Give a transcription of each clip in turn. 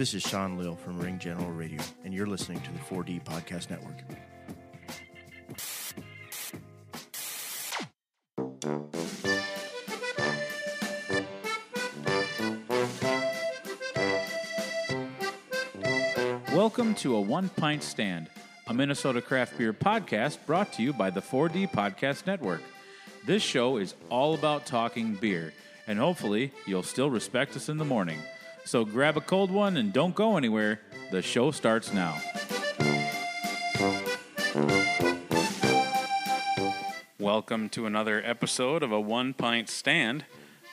This is Shaun Lill from Ring General Radio, and you're listening to the 4D Podcast Network. Welcome to a One Pint Stand, a Minnesota craft beer podcast brought to you by the 4D Podcast Network. This show is all about talking beer, and hopefully you'll still respect us in the morning. So grab a cold one and don't go anywhere. The show starts now. Welcome to another episode of a One Pint Stand.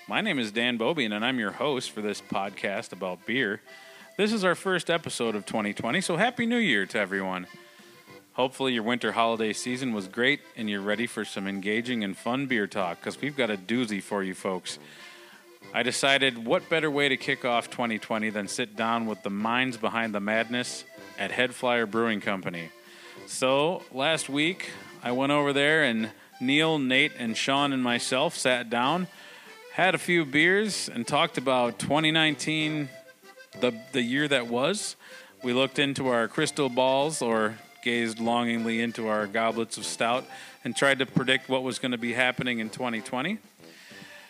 My name is Dan Bobian, and I'm your host for this podcast about beer. This is our first episode of 2020, so Happy New Year to everyone. Hopefully, your winter holiday season was great and you're ready for some engaging and fun beer talk because we've got a doozy for you folks. I decided what better way to kick off 2020 than sit down with the minds behind the madness at HeadFlyer Brewing Company. So, last week, I went over there and Neil, Nate, and Shaun and myself sat down, had a few beers, and talked about 2019, the, the year that was. We looked into our crystal balls or gazed longingly into our goblets of stout and tried to predict what was going to be happening in 2020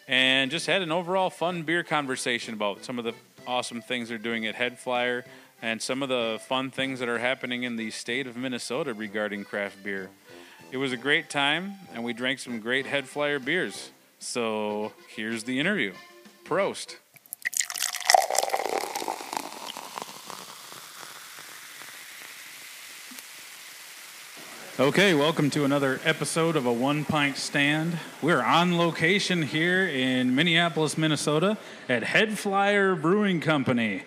and just had an overall fun beer conversation about some of the awesome things they're doing at HeadFlyer and some of the fun things that are happening in the state of Minnesota regarding craft beer. It was a great time, and we drank some great HeadFlyer beers. So here's the interview. Prost. Okay, welcome to another episode of a One Pint Stand. We're on location here in Minneapolis, Minnesota, at HeadFlyer Brewing Company.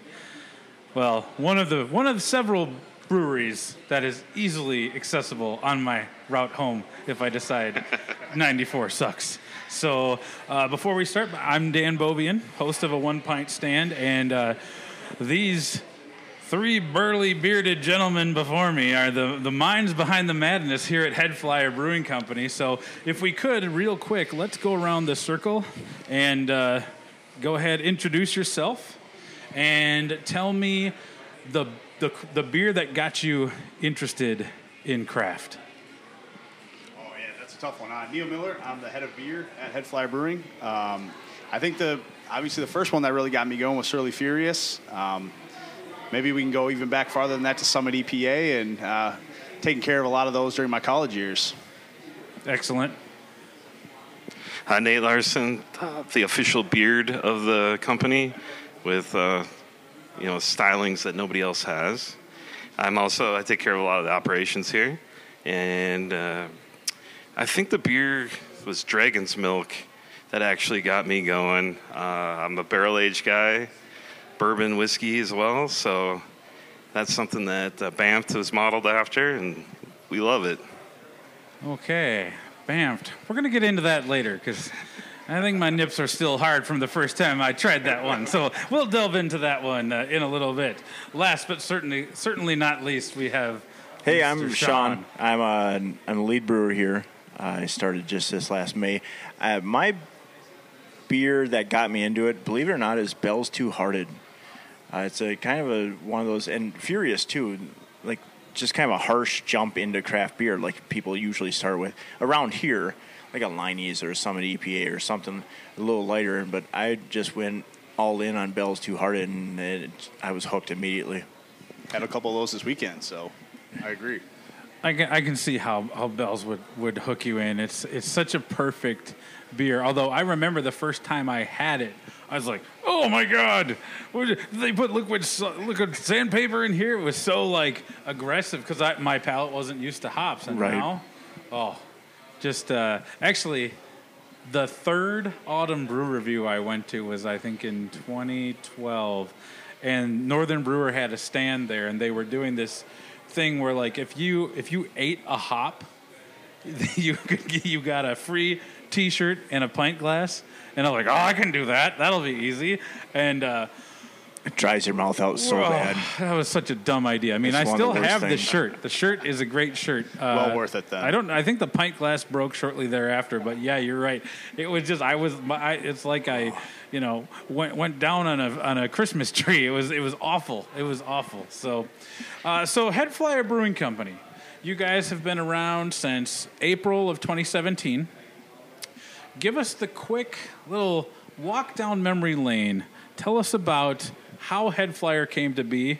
Well, one of the one of the several breweries that is easily accessible on my route home if I decide 94 sucks. So, uh, before we start, I'm Dan Bobian, host of a One Pint Stand, and uh, these three burly bearded gentlemen before me are the, the minds behind the madness here at HeadFlyer Brewing Company. So, if we could, real quick, let's go around the circle and uh, go ahead, introduce yourself, and tell me the, the, the beer that got you interested in craft. Oh yeah, that's a tough one. Uh, Neil Miller, I'm the head of beer at HeadFlyer Brewing. Um, I think the obviously the first one that really got me going was Surly Furious. Um, maybe we can go even back farther than that to Summit EPA and uh, taking care of a lot of those during my college years. Excellent. Hi, Nate Larson, the official beard of the company, with uh, you know stylings that nobody else has. I'm also I take care of a lot of the operations here, and uh, I think the beer was Dragon's Milk that actually got me going. Uh, I'm a barrel aged guy, bourbon whiskey as well, so that's something that uh, Banff was modeled after, and we love it. Okay, Banff. We're going to get into that later because I think my nips are still hard from the first time I tried that one. So we'll delve into that one uh, in a little bit. Last but certainly certainly not least, we have. Hey, Mr. I'm Shaun. I'm a, I'm a lead brewer here. I started just this last May. Uh, my beer that got me into it, believe it or not, is Bell's Two Hearted. Uh, it's a kind of a one of those, and Furious too. Like just kind of a harsh jump into craft beer, like people usually start with around here, like a Leinie's or Summit EPA or something a little lighter. But I just went all in on Bell's Two Hearted, and it, I was hooked immediately. Had a couple of those this weekend, so I agree. I can, I can see how, how Bell's would, would hook you in. It's it's such a perfect beer. Although I remember the first time I had it, I was like, "Oh my god! They put liquid liquid sandpaper in here?" It was so like aggressive because my palate wasn't used to hops, and Right. now, oh, just uh, actually, the third autumn brew review I went to was I think in 2012, and Northern Brewer had a stand there, and they were doing this thing where like if you if you ate a hop, you could you got a free T-shirt and a pint glass, and I'm like, oh, I can do that. That'll be easy. And uh, It dries your mouth out so bad. That was such a dumb idea. I mean, It's I one of still the worst have the things. shirt. The shirt is a great shirt. Uh, Well worth it then. I don't. I think the pint glass broke shortly thereafter. But yeah, you're right. It was just. I was. my- I, it's like I, you know, went went down on a on a Christmas tree. It was. It was awful. It was awful. So, uh, so HeadFlyer Brewing Company. You guys have been around since April of 2017 give us the quick little walk down memory lane. Tell us about how HeadFlyer came to be,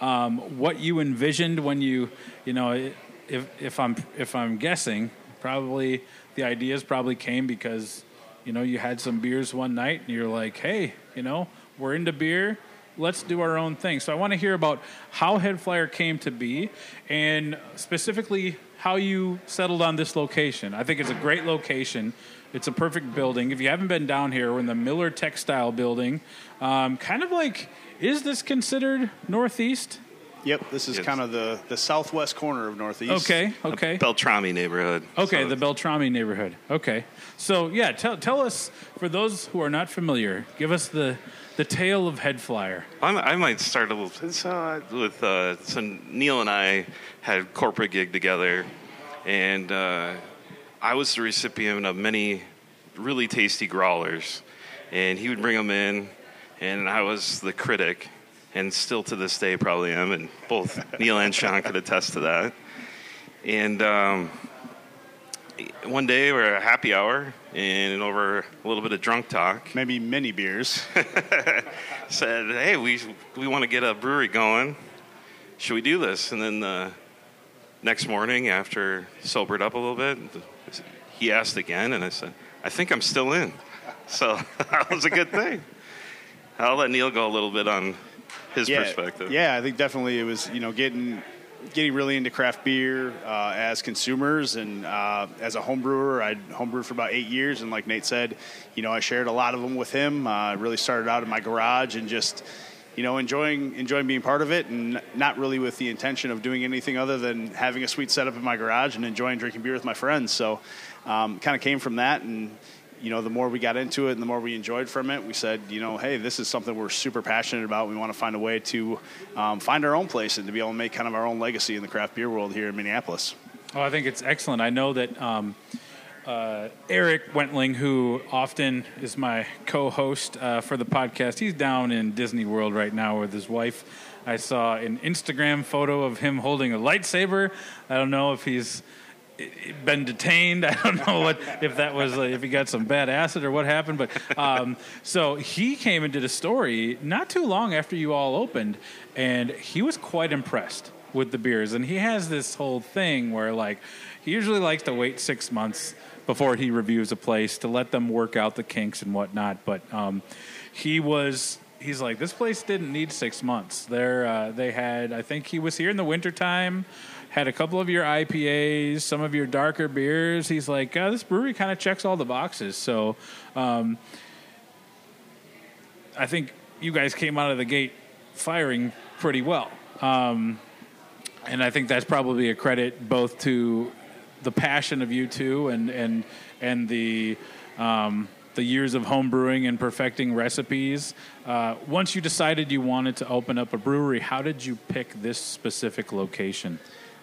um, what you envisioned when you, you know, if if I'm if I'm guessing, probably the ideas probably came because, you know, you had some beers one night and you're like, hey, you know, we're into beer. Let's do our own thing. So I want to hear about how HeadFlyer came to be, and specifically how you settled on this location. I think it's a great location. It's a perfect building. If you haven't been down here, we're in the Miller Textile Building. Um, kind of like, is this considered Northeast? Yep, this is Yes. kind of the, the southwest corner of Northeast. Okay, okay. Beltrami neighborhood. Okay, So the Beltrami neighborhood. Okay. So, yeah, tell, tell us, for those who are not familiar, give us the, the tale of HeadFlyer. I'm, I might start a little so, with uh, so Neil and I had corporate gig together, and uh, I was the recipient of many really tasty growlers, and he would bring them in, and I was the critic, and still to this day probably am, and both Neil and Shaun could attest to that. And um, one day we're at a happy hour, and over a little bit of drunk talk, Maybe many beers. said, "Hey, we we want to get a brewery going. Should we do this?" And then the next morning, after sobered up a little bit, he asked again, and I said, "I think I'm still in." So that was a good thing. I'll let Neil go a little bit on his yeah, perspective. Yeah, I think definitely it was you know getting getting really into craft beer uh, as consumers and uh, as a home brewer. I homebrewed for about eight years, and like Nate said, you know I shared a lot of them with him. Uh, I really started out in my garage and just you know enjoying enjoying being part of it, and not really with the intention of doing anything other than having a sweet setup in my garage and enjoying drinking beer with my friends. So um, kind of came from that and you know, the more we got into it and the more we enjoyed from it, we said, you know, hey, this is something we're super passionate about. We want to find a way to um, find our own place and to be able to make kind of our own legacy in the craft beer world here in Minneapolis. Oh, I think it's excellent. I know that um, uh, Eric Wentling, who often is my co-host uh, for the podcast, he's down in Disney World right now with his wife. I saw an Instagram photo of him holding a lightsaber. I don't know if he's been detained. I don't know what if that was uh, if he got some bad acid or what happened. But um, so he came and did a story not too long after you all opened, and he was quite impressed with the beers. And he has this whole thing where like he usually likes to wait six months before he reviews a place to let them work out the kinks and whatnot. But um, he was. He's like, this place didn't need six months. There, uh, they had. I think he was here in the wintertime had a couple of your IPAs, some of your darker beers. He's like, uh, this brewery kind of checks all the boxes. So um, I think you guys came out of the gate firing pretty well. Um, and I think that's probably a credit both to the passion of you two and, and, and the. Um, the years of home brewing and perfecting recipes. Uh, once you decided you wanted to open up a brewery, how did you pick this specific location?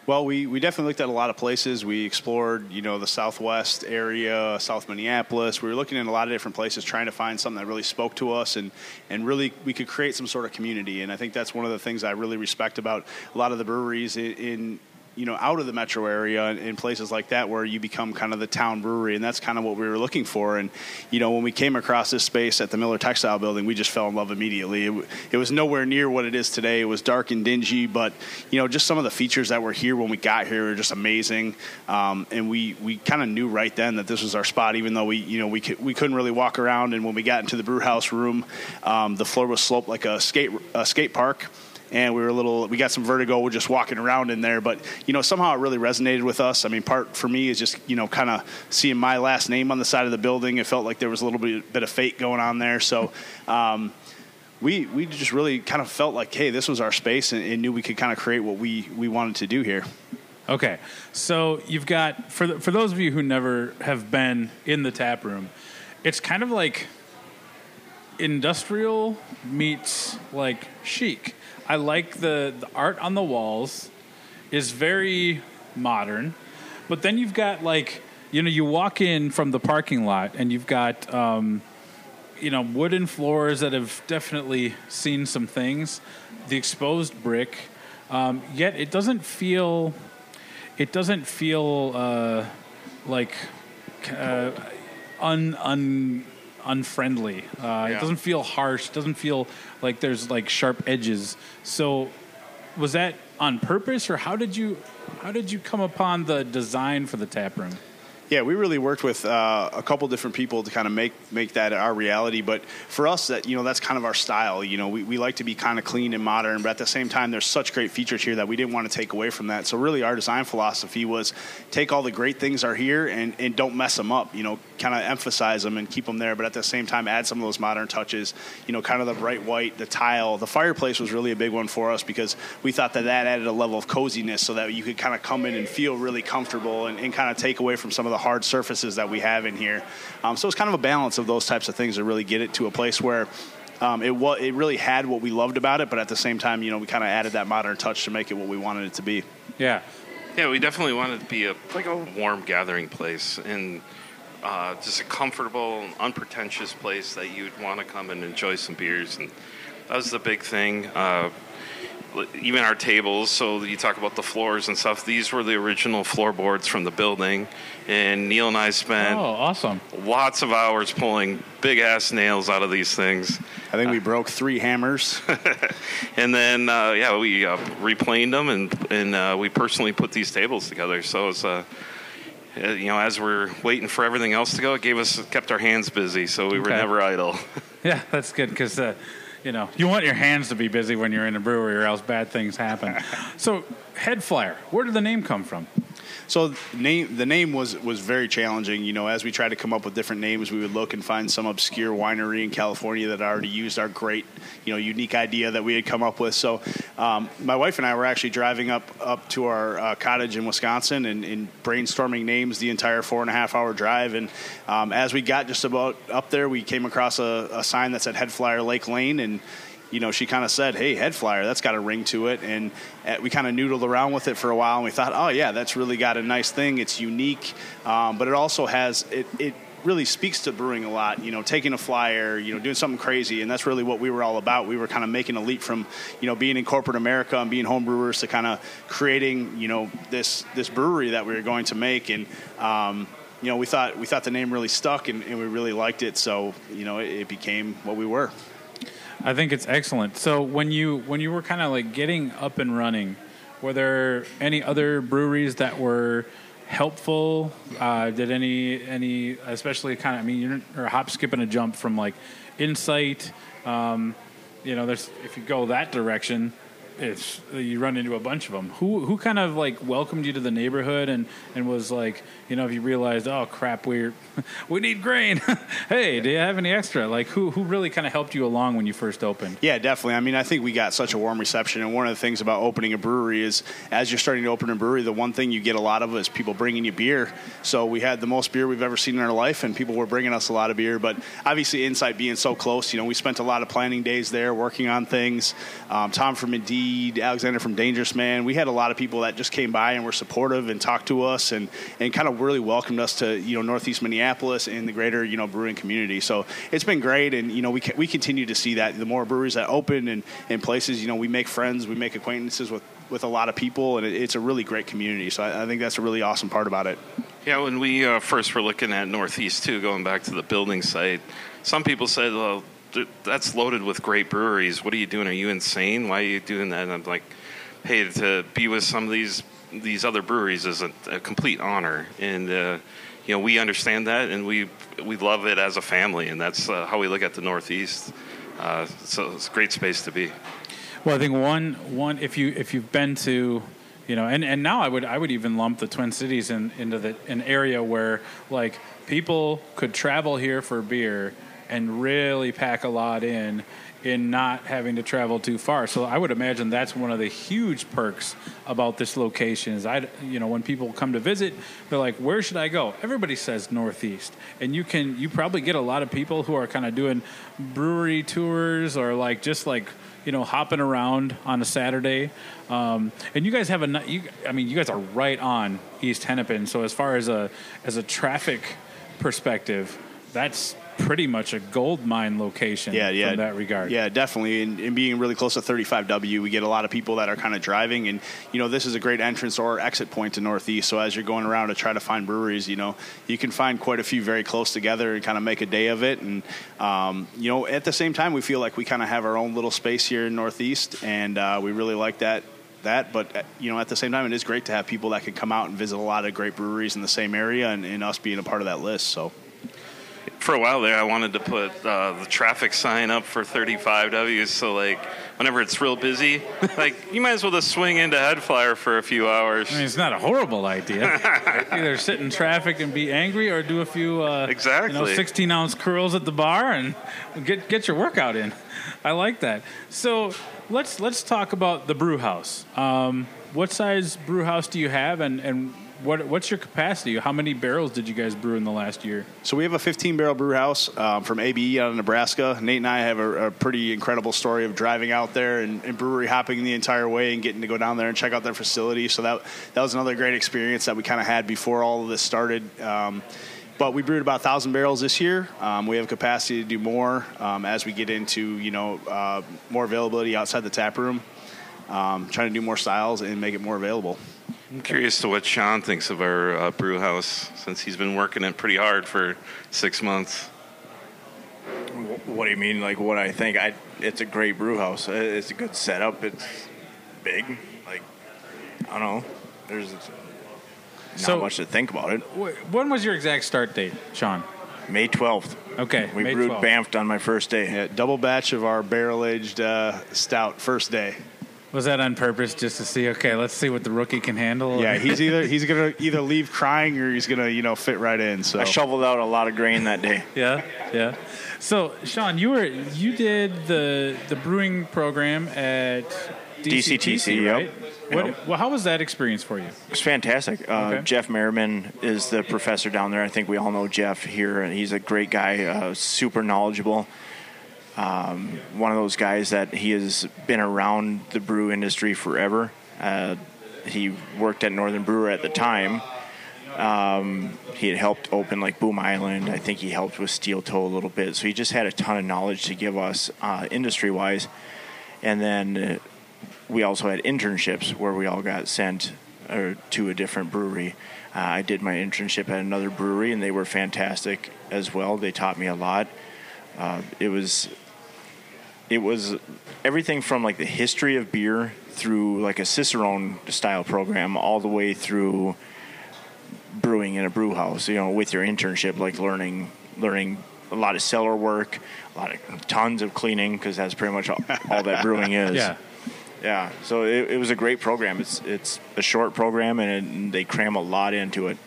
Well, we, we definitely looked at a lot of places. We explored, you know, the Southwest area, South Minneapolis. We were looking in a lot of different places, trying to find something that really spoke to us, and and really we could create some sort of community. And I think that's one of the things I really respect about a lot of the breweries in. in you know, out of the metro area in places like that where you become kind of the town brewery, and that's kind of what we were looking for. And you know, when we came across this space at the Miller Textile Building, we just fell in love immediately. It, it was nowhere near what it is today. It was dark and dingy, but you know, just some of the features that were here when we got here were just amazing. Um, and we we kind of knew right then that this was our spot, even though we you know we could, we couldn't really walk around. And when we got into the brew house room, um, the floor was sloped like a skate a skate park and we were a little we got some vertigo we're just walking around in there but you know somehow it really resonated with us. I mean part for me is just you know kind of seeing my last name on the side of the building. It felt like there was a little bit, bit of fate going on there. So um, we we just really kind of felt like hey this was our space and, and knew we could kind of create what we we wanted to do here. Okay, so you've got for the, for those of you who never have been in the tap room, it's kind of like industrial meets like chic. I like the, the art on the walls is very modern, but then you've got like you know you walk in from the parking lot and you've got um, you know wooden floors that have definitely seen some things, the exposed brick, um, yet it doesn't feel it doesn't feel uh, like uh, un un unfriendly. Uh, It doesn't feel harsh. It doesn't feel like there's like sharp edges. So, was that on purpose, or how did you how did you come upon the design for the tap room? Yeah, we really worked with uh, a couple different people to kind of make make that our reality. But for us, that you know, that's kind of our style. You know, we, we like to be kind of clean and modern, but at the same time, there's such great features here that we didn't want to take away from that. So really, our design philosophy was take all the great things are here and, and don't mess them up. You know, kind of emphasize them and keep them there, but at the same time, add some of those modern touches. You know, kind of the bright white, the tile, the fireplace was really a big one for us because we thought that that added a level of coziness so that you could kind of come in and feel really comfortable and, and kind of take away from some of the hard surfaces that we have in here. Um, so it's kind of a balance of those types of things to really get it to a place where um, it wa- it really had what we loved about it, but at the same time, you know, we kind of added that modern touch to make it what we wanted it to be. Yeah, Yeah, we definitely wanted to be a like a warm gathering place and uh, just a comfortable, unpretentious place that you'd want to come and enjoy some beers, and that was the big thing. Uh, even our tables. So you talk about the floors and stuff. These were the original floorboards from the building, and Neil and I spent Oh, awesome. lots of hours pulling big ass nails out of these things. I think we broke three hammers. And then, uh, yeah, we uh, replaned them and and uh, we personally put these tables together. So it's uh, you know, as we're waiting for everything else to go, it gave us kept our hands busy, so we were Okay. never idle. Yeah, that's good because uh, you know you want your hands to be busy when you're in a brewery, or else bad things happen. so, head flyer, where did the name come from? So name the name was was very challenging. You know, as we tried to come up with different names, we would look and find some obscure winery in California that already used our great, you know, unique idea that we had come up with. So um, my wife and I were actually driving up up to our uh, cottage in Wisconsin and, and brainstorming names the entire four and a half hour drive. And um, as we got just about up there, we came across a, a sign that said Head Flyer Lake Lane and you know, she kind of said, "Hey, head flyer, that's got a ring to it," and uh, we kind of noodled around with it for a while, and we thought, "Oh yeah, that's really got a nice thing. It's unique, um, but it also has it." it really speaks to brewing a lot you know taking a flyer you know doing something crazy and that's really what we were all about. We were kind of making a leap from you know being in corporate america and being home brewers to kind of creating you know this this brewery that we were going to make. And um, you know we thought we thought the name really stuck and, and we really liked it. So you know it, it became what we were I think it's excellent. So when you when you were kind of like getting up and running, were there any other breweries that were helpful? Uh, did any any especially kind of I mean you're, hop, skip, and a jump from like Insight. Um, you know, there's if you go that direction, it's you run into a bunch of them. Who who kind of like welcomed you to the neighborhood and and was like you know if you realized oh crap we're we need grain. hey, do you have any extra? Like who who really kind of helped you along when you first opened? Yeah, definitely. I mean, I think we got such a warm reception, and one of the things about opening a brewery is, as you're starting to open a brewery, the one thing you get a lot of is people bringing you beer. So we had the most beer we've ever seen in our life, and people were bringing us a lot of beer. But obviously, Insight being so close, you know, we spent a lot of planning days there working on things. Um, Tom from Indeed, Alexander from Dangerous Man, we had a lot of people that just came by and were supportive and talked to us, and and kind of really welcomed us to you know Northeast Minneapolis and the greater you know brewing community. So it's been great, and you know we we continue to see that the more breweries that open and in places, you know, we make friends, we make acquaintances with with a lot of people, and it, it's a really great community. So I, I think that's a really awesome part about it. Yeah, when we uh, first were looking at Northeast too, going back to the building site, some people said, "Well, that's loaded with great breweries. What are you doing? Are you insane? Why are you doing that?" And I'm like, "Hey, to be with some of these these other breweries is a, a complete honor, and uh, you know we understand that, and we we love it as a family, and that's uh, how we look at the Northeast. Uh, so it's a great space to be." Well, I think one one if you if you've been to you know and, and now I would I would even lump the Twin Cities in, into the an area where like people could travel here for beer and really pack a lot in in not having to travel too far. So I would imagine that's one of the huge perks about this location. Is I, you know, when people come to visit, they're like, "Where should I go?" Everybody says Northeast, and you can you probably get a lot of people who are kind of doing brewery tours or like just like you know hopping around on a Saturday. Um, and you guys have a, you, I mean, you guys are right on East Hennepin. So as far as a as a traffic perspective, that's pretty much a gold mine location yeah, yeah, from that regard. Yeah, definitely. And, and being really close to 35W, we get a lot of people that are kind of driving, and you know, this is a great entrance or exit point to Northeast. So as you're going around to try to find breweries, you know, you can find quite a few very close together and kind of make a day of it. And um, you know, at the same time, we feel like we kind of have our own little space here in Northeast, and uh, we really like that that. But uh, you know, at the same time, it is great to have people that can come out and visit a lot of great breweries in the same area, and, and us being a part of that list. So For a while there, I wanted to put uh, the traffic sign up for 35W, so like whenever it's real busy, like you might as well just swing into HeadFlyer for a few hours. I mean, it's not a horrible idea. Either sit in traffic and be angry, or do a few uh, Exactly. you know, 16 ounce curls at the bar and get get your workout in. I like that. So let's let's talk about the brew house. Um, what size brew house do you have, and and what what's your capacity? How many barrels did you guys brew in the last year? So we have a 15 barrel brew house um, from ABE out of Nebraska. Nate and I have a, a pretty incredible story of driving out there and, and brewery hopping the entire way and getting to go down there and check out their facility. So that that was another great experience that we kind of had before all of this started. Um, but we brewed about 1,000 barrels this year. Um, we have capacity to do more um, as we get into you know uh, more availability outside the tap room. Um, trying to do more styles and make it more available. I'm curious to what Shaun thinks of our uh, brew house since he's been working it pretty hard for six months. What do you mean? Like what I think? I it's a great brew house. Uh, It's a good setup. It's big. Like I don't know. There's not So- much to think about it. When was your exact start date, Shaun? May twelfth. Okay, We May brewed 12th. Banffed on my first day. Yeah, double batch of our barrel aged uh, stout first day. Was that on purpose, just to see? Okay, let's see what the rookie can handle. Yeah, he's either he's gonna either leave crying or he's gonna you know fit right in. So I shoveled out a lot of grain that day. Yeah, yeah. So, Shaun, you were you did the the brewing program at DCTC, DCTC, yep. right? What, Yep. well, how was that experience for you? It's fantastic. Uh, Okay. Jeff Merriman is the professor down there. I think we all know Jeff here, and he's a great guy, uh, super knowledgeable. Um, one of those guys that he has been around the brew industry forever. Uh, he worked at Northern Brewer at the time. Um, he had helped open like Boom Island. I think he helped with Steel Toe a little bit. So he just had a ton of knowledge to give us uh, industry wise. And then uh, we also had internships where we all got sent uh, to a different brewery. Uh, I did my internship at another brewery, and they were fantastic as well. They taught me a lot. Uh, it was it was everything from like the history of beer through like a Cicerone style program, all the way through brewing in a brew house. You know, with your internship, like learning learning a lot of cellar work, a lot of tons of cleaning because that's pretty much all, all that brewing is. Yeah. Yeah, so it, it was a great program. It's it's a short program, and, it, and they cram a lot into it.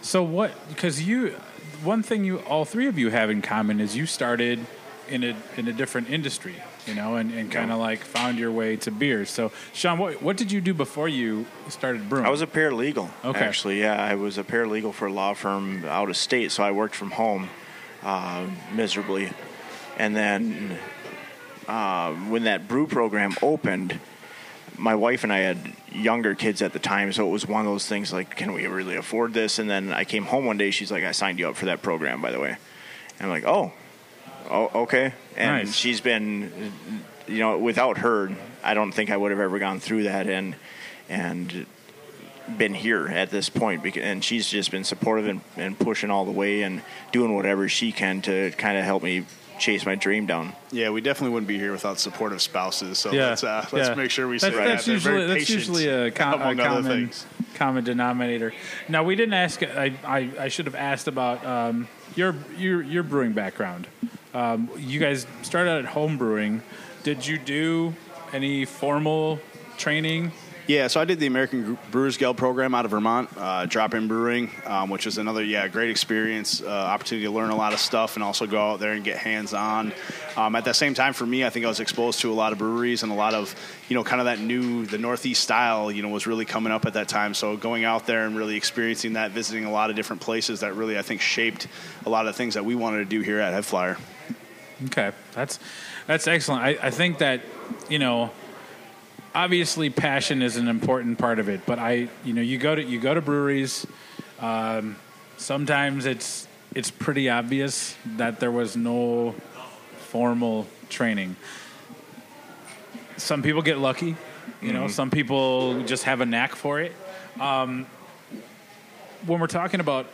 So what? Because you, one thing you all three of you have in common is you started in a in a different industry, you know, and, and kind of like found your way to beer. So, Shaun, what what did you do before you started brewing? I was a paralegal. Okay. Actually, yeah, I was a paralegal for a law firm out of state, so I worked from home uh, miserably. And then uh, when that brew program opened, my wife and I had younger kids at the time, so it was one of those things like, can we really afford this? And then I came home one day. She's like, I signed you up for that program, by the way. And I'm like, oh, oh, okay. And Nice. she's been, you know, without her, I don't think I would have ever gone through that. And and been here at this point because, and she's just been supportive and, and pushing all the way and doing whatever she can to kind of help me chase my dream down. yeah, we definitely wouldn't be here without supportive spouses. So yeah, let's uh, let's yeah. make sure we say that's, that. that's They're usually that's usually a, com- a common common denominator. Now we didn't ask. I, I, I should have asked about um, your your your brewing background. Um, you guys started out at home brewing. Did you do any formal training Yeah, so I did the American Brewers Guild program out of Vermont, uh, Drop In Brewing, um, which was another yeah great experience, uh, opportunity to learn a lot of stuff, and also go out there and get hands on. Um, at the same time, for me, I think I was exposed to a lot of breweries and a lot of you know kind of that new the Northeast style you know was really coming up at that time. So going out there and really experiencing that, visiting a lot of different places that really I think shaped a lot of things that we wanted to do here at HeadFlyer. Okay, that's that's excellent. I, I think that you know obviously passion is an important part of it but i you know you go to you go to breweries um, sometimes it's it's pretty obvious that there was no formal training. Some people get lucky you know some people just have a knack for it. Um, when we're talking about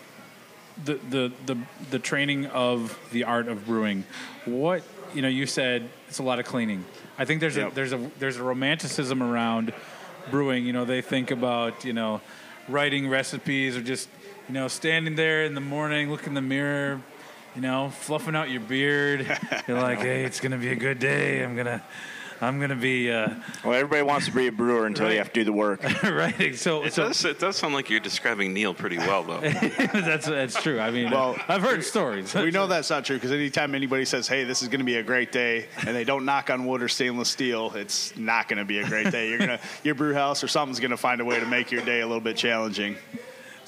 the, the the the training of the art of brewing what you know you said it's a lot of cleaning I think there's Yep. a there's a there's a romanticism around brewing. You know, they think about you know writing recipes or just you know standing there in the morning, look in the mirror, you know, fluffing out your beard. You're like, hey, it's gonna be a good day. I'm gonna I'm gonna be uh, Well, everybody wants to be a brewer until you have to do the work. right. So It so does. It does sound like you're describing Neil pretty well, though. that's that's true. I mean, Well, I've heard stories. We know that's not true because anytime anybody says, "Hey, this is going to be a great day," and they don't knock on wood or stainless steel, it's not going to be a great day. You're gonna your brew house or something's going to find a way to make your day a little bit challenging.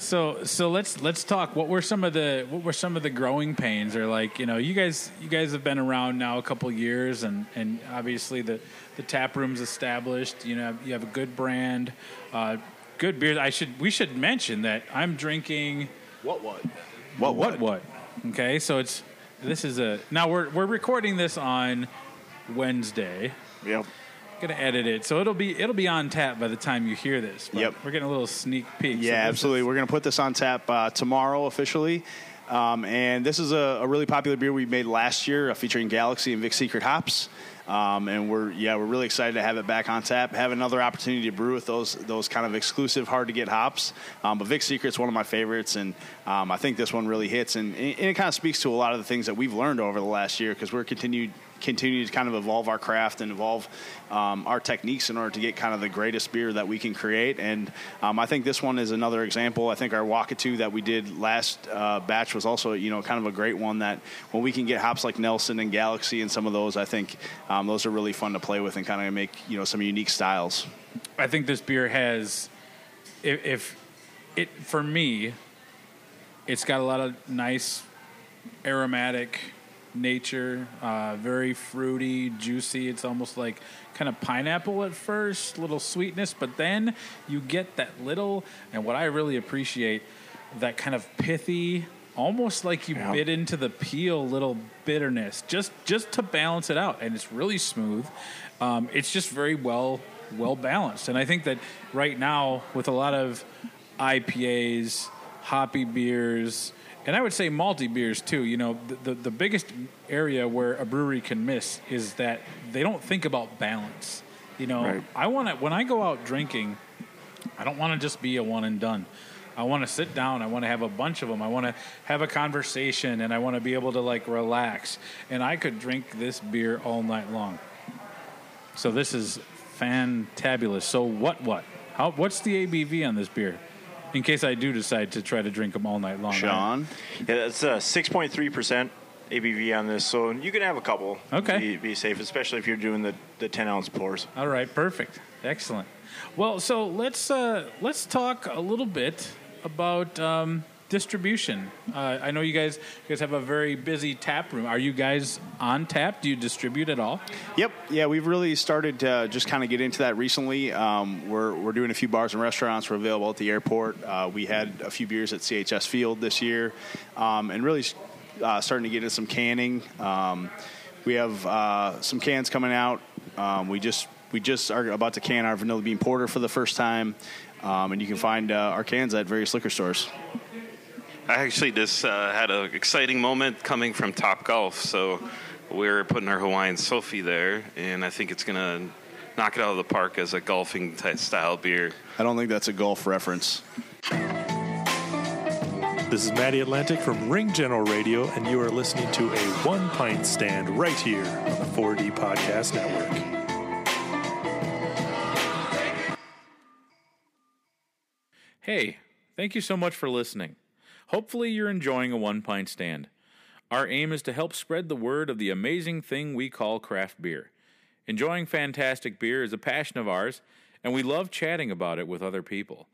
So so let's let's talk. What were some of the what were some of the growing pains? Or like you know, you guys you guys have been around now a couple years, and and obviously the the tap room's established. You know, you have a good brand, uh, good beer. I should we should mention that I'm drinking What what? what what what. Okay, so it's this is a now we're we're recording this on Wednesday. Yep. Gonna edit it, so it'll be it'll be on tap by the time you hear this. But Yep. we're getting a little sneak peek. Yeah, this absolutely. is- We're going to put this on tap uh, tomorrow officially. Um, and this is a, a really popular beer we made last year uh, featuring Galaxy and Vic Secret hops. Um, and we're yeah we're really excited to have it back on tap. Have another opportunity to brew with those those kind of exclusive, hard to get hops. Um, but Vic Secret's one of my favorites, and um, I think this one really hits. And, and it kind of speaks to a lot of the things that we've learned over the last year because we're continued continue to kind of evolve our craft and evolve um, our techniques in order to get kind of the greatest beer that we can create. And um, I think this one is another example. I think our Wakatu that we did last uh, batch was also, you know, kind of a great one that when we can get hops like Nelson and Galaxy and some of those, I think um, those are really fun to play with and kind of make, you know, some unique styles. I think this beer has, if, if it for me, it's got a lot of nice aromatic nature, uh, very fruity, juicy. It's almost like kind of pineapple at first, little sweetness, but then you get that little, and what I really appreciate, that kind of pithy. Almost like you Yeah. bit into the peel, little bitterness, just just to balance it out, and it's really smooth. Um, it's just very well well balanced, and I think that right now with a lot of IPAs, hoppy beers, and I would say malty beers too. You know, the, the the biggest area where a brewery can miss is that they don't think about balance. You know, Right. I want to when I go out drinking, I don't want to just be a one and done. I want to sit down. I want to have a bunch of them. I want to have a conversation, and I want to be able to like relax. And I could drink this beer all night long. So this is fantabulous. So what? What? How? What's the ABV on this beer? In case I do decide to try to drink them all night long. Shaun? Yeah, that's uh, 6.3% ABV on this, so you can have a couple. Okay. Be, be safe, especially if you're doing the, the 10 ounce pours. All right, perfect, excellent. Well, so let's uh, let's talk a little bit about um, distribution. Uh, I know you guys you guys have a very busy tap room. Are you guys on tap? Do you distribute at all? Yep. Yeah, we've really started to just kind of get into that recently. Um, we're, we're doing a few bars and restaurants. We're available at the airport. Uh, we had a few beers at CHS Field this year, um, and really uh, starting to get into some canning. Um, we have uh, some cans coming out. Um, we just we just are about to can our vanilla bean porter for the first time, um, and you can find uh, our cans at various liquor stores. I actually just uh, had an exciting moment coming from Top Golf. So we're putting our Hawaiian Sophie there, and I think it's going to knock it out of the park as a golfing type style beer. I don't think that's a golf reference. This is Maddie Atlantic from Ring General Radio, and you are listening to a one pint stand right here on the 4D Podcast Network. Hey, thank you so much for listening. Hopefully, you're enjoying a one pint stand. Our aim is to help spread the word of the amazing thing we call craft beer. Enjoying fantastic beer is a passion of ours, and we love chatting about it with other people.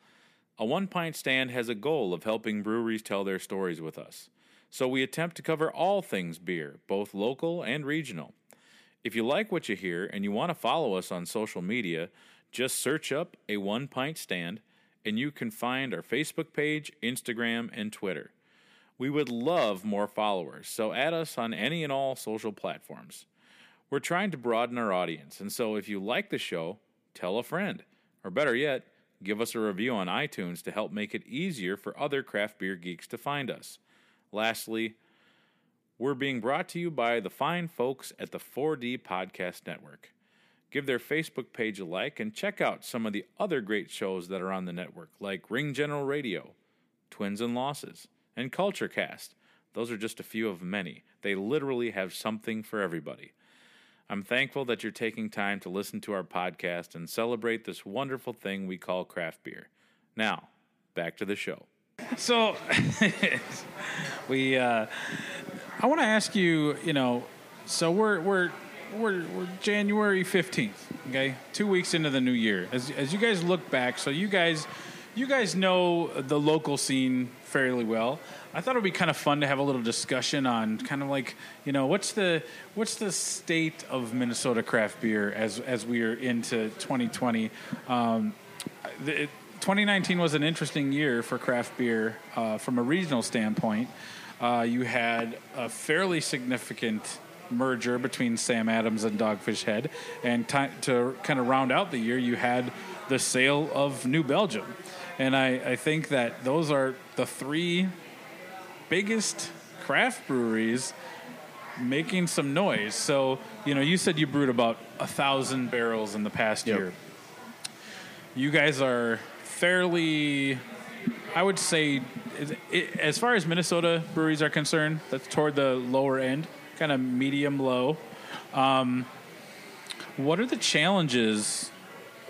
A one pint stand has a goal of helping breweries tell their stories with us. So we attempt to cover all things beer, both local and regional. If you like what you hear and you want to follow us on social media, just search up a one pint stand and you can find our Facebook page, Instagram, and Twitter. We would love more followers, so add us on any and all social platforms. We're trying to broaden our audience, and so if you like the show, tell a friend. Or better yet, give us a review on iTunes to help make it easier for other craft beer geeks to find us. Lastly, we're being brought to you by the fine folks at the 4D Podcast Network. Give their Facebook page a like and check out some of the other great shows that are on the network, like Ring General Radio, Twins and Losses, and Culture Cast. Those are just a few of many. They literally have something for everybody. I'm thankful that you're taking time to listen to our podcast and celebrate this wonderful thing we call craft beer. Now, back to the show. So, we, uh, I want to ask you, you know, so we're, we're, we're, we're January 15th, okay? Two weeks into the new year. As, as you guys look back, so you guys, you guys know the local scene fairly well. I thought it would be kind of fun to have a little discussion on kind of like you know what's the what's the state of Minnesota craft beer as as we are into 2020. Um, the, it, 2019 was an interesting year for craft beer uh, from a regional standpoint. Uh, you had a fairly significant merger between Sam Adams and Dogfish Head, and t- to kind of round out the year, you had the sale of New Belgium. And I, I think that those are the three biggest craft breweries making some noise. So, you know, you said you brewed about a thousand barrels in the past Yep. year. You guys are fairly, I would say, as far as Minnesota breweries are concerned, that's toward the lower end, kind of medium low. Um, what are the challenges?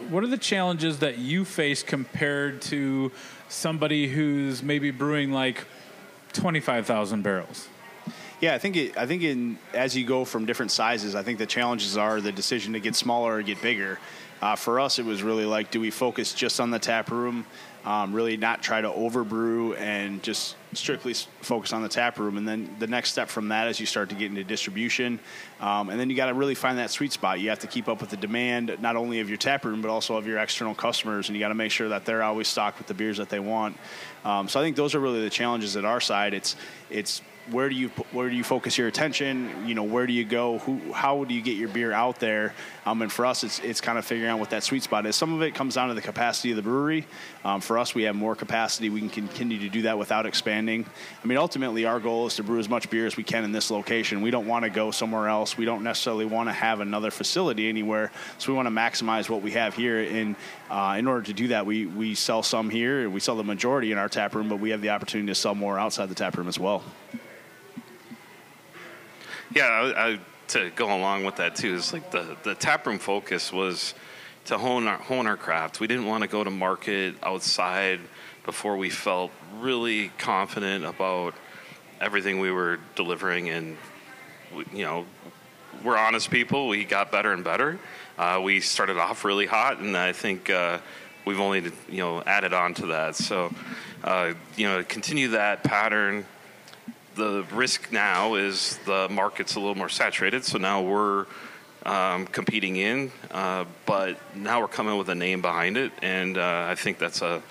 What are the challenges that you face compared to somebody who's maybe brewing like twenty-five thousand barrels? Yeah, I think it, I think in as you go from different sizes, I think the challenges are the decision to get smaller or get bigger. Uh, for us, it was really like, do we focus just on the tap room, um, really not try to overbrew and just strictly focus on the tap room? And then the next step from that is you start to get into distribution, um, and then you got to really find that sweet spot. You have to keep up with the demand not only of your tap room but also of your external customers, and you got to make sure that they're always stocked with the beers that they want. Um, so I think those are really the challenges at our side. It's it's where do you where do you focus your attention? You know, where do you go? Who how do you get your beer out there? Um, and for us, it's it's kind of figuring out what that sweet spot is. Some of it comes down to the capacity of the brewery. Um, for us, we have more capacity. We can continue to do that without expanding. I mean, ultimately, our goal is to brew as much beer as we can in this location. We don't want to go somewhere else. We don't necessarily want to have another facility anywhere. So we want to maximize what we have here. And uh, in order to do that, we we sell some here. We sell the majority in our tap room, but we have the opportunity to sell more outside the tap room as well. Yeah, I, I, to go along with that too, is like the the taproom focus was to hone our hone our craft. We didn't want to go to market outside before we felt really confident about everything we were delivering, and you know, we're honest people. We got better and better. Uh, we started off really hot, and I think uh, we've only you know added on to that. So, uh, you know, continue that pattern the risk now is the market's a little more saturated, so now we're um, competing in, uh, but now we're coming with a name behind it, and uh, I think that's a,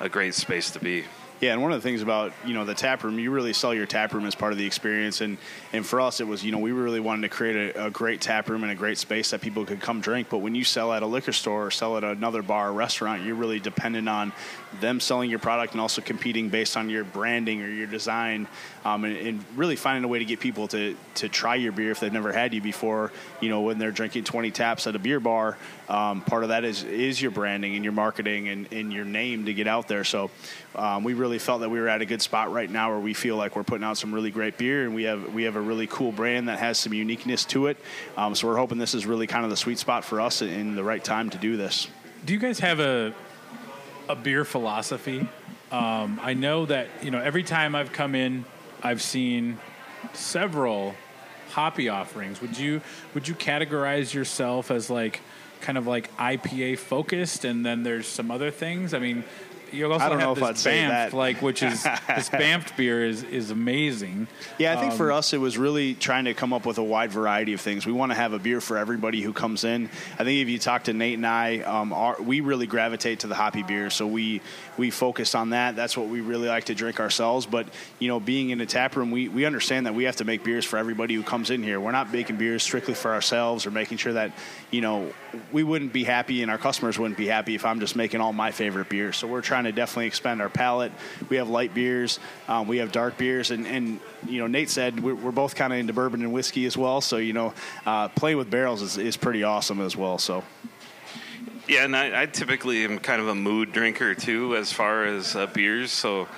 a great space to be. Yeah, and one of the things about you know the tap room, you really sell your tap room as part of the experience, and and for us, it was you know we really wanted to create a, a great tap room and a great space that people could come drink. But when you sell at a liquor store or sell at another bar or restaurant, you're really dependent on them selling your product and also competing based on your branding or your design, um, and, and really finding a way to get people to to try your beer if they've never had you before. You know when they're drinking 20 taps at a beer bar, um, part of that is is your branding and your marketing and, and your name to get out there. So um, we really felt that we were at a good spot right now where we feel like we're putting out some really great beer and we have we have a really cool brand that has some uniqueness to it. Um, so we're hoping this is really kind of the sweet spot for us in the right time to do this. Do you guys have a a beer philosophy. Um, I know that you know every time I've come in, I've seen several hoppy offerings. Would you would you categorize yourself as like kind of like IPA focused, and then there's some other things? I mean, you also I don't have know if this I'd say Banff, that. like which is this Banff beer is is amazing. Yeah, I think for Um, us, it was really trying to come up with a wide variety of things. We want to have a beer for everybody who comes in. I think if you talk to Nate and I, um, our, we really gravitate to the hoppy beer, so we we focus on that. That's what we really like to drink ourselves. But you know, being in a tap room, we we understand that we have to make beers for everybody who comes in here. We're not making beers strictly for ourselves or making sure that you know we wouldn't be happy and our customers wouldn't be happy if I'm just making all my favorite beers. So we're trying to definitely expand our palate. We have light beers, um, we have dark beers, and, and you know Nate said we're, we're both kind of into bourbon and whiskey as well. So you know, uh, playing with barrels is, is pretty awesome as well. So Yeah, and I, I typically am kind of a mood drinker too, as far as uh, beers. So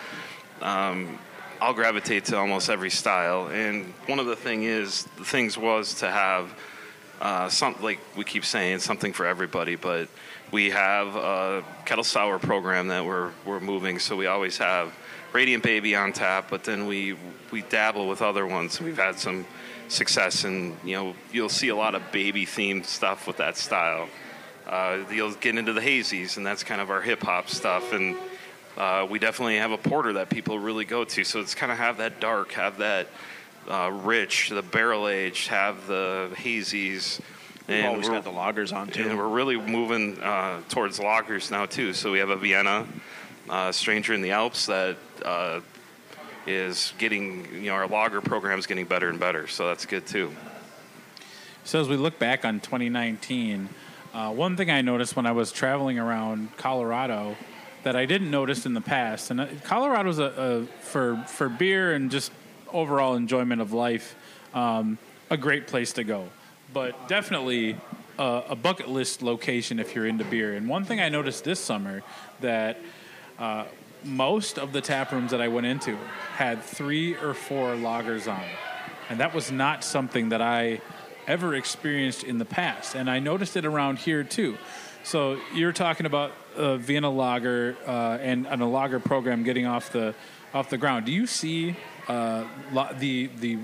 um, I'll gravitate to almost every style. And one of the thing is, the things was to have uh, some like we keep saying something for everybody, but we have a kettle sour program that we're we're moving. So we always have Radiant Baby on tap, but then we we dabble with other ones. We've had some success, and you know you'll see a lot of baby themed stuff with that style uh, you'll get into the hazies, and that's kind of our hip hop stuff. And uh, we definitely have a porter that people really go to. So it's kind of have that dark, have that uh, rich, the barrel aged, have the hazies. And we've always got the lagers on too. and we're really moving uh, towards lagers now too. So we have a Vienna uh, Stranger in the Alps that uh, is getting, you know, our lager program is getting better and better. So that's good too. So as we look back on 2019, uh, one thing I noticed when I was traveling around Colorado that I didn't notice in the past, and uh, Colorado's a, a for for beer and just overall enjoyment of life, um, a great place to go, but definitely a, a bucket list location if you're into beer. And one thing I noticed this summer that uh, most of the tap rooms that I went into had three or four lagers on, and that was not something that I ever experienced in the past. And I noticed it around here too. So you're talking about uh, Vienna Lager uh, and, and a lager program getting off the off the ground. Do you see uh, lo- the the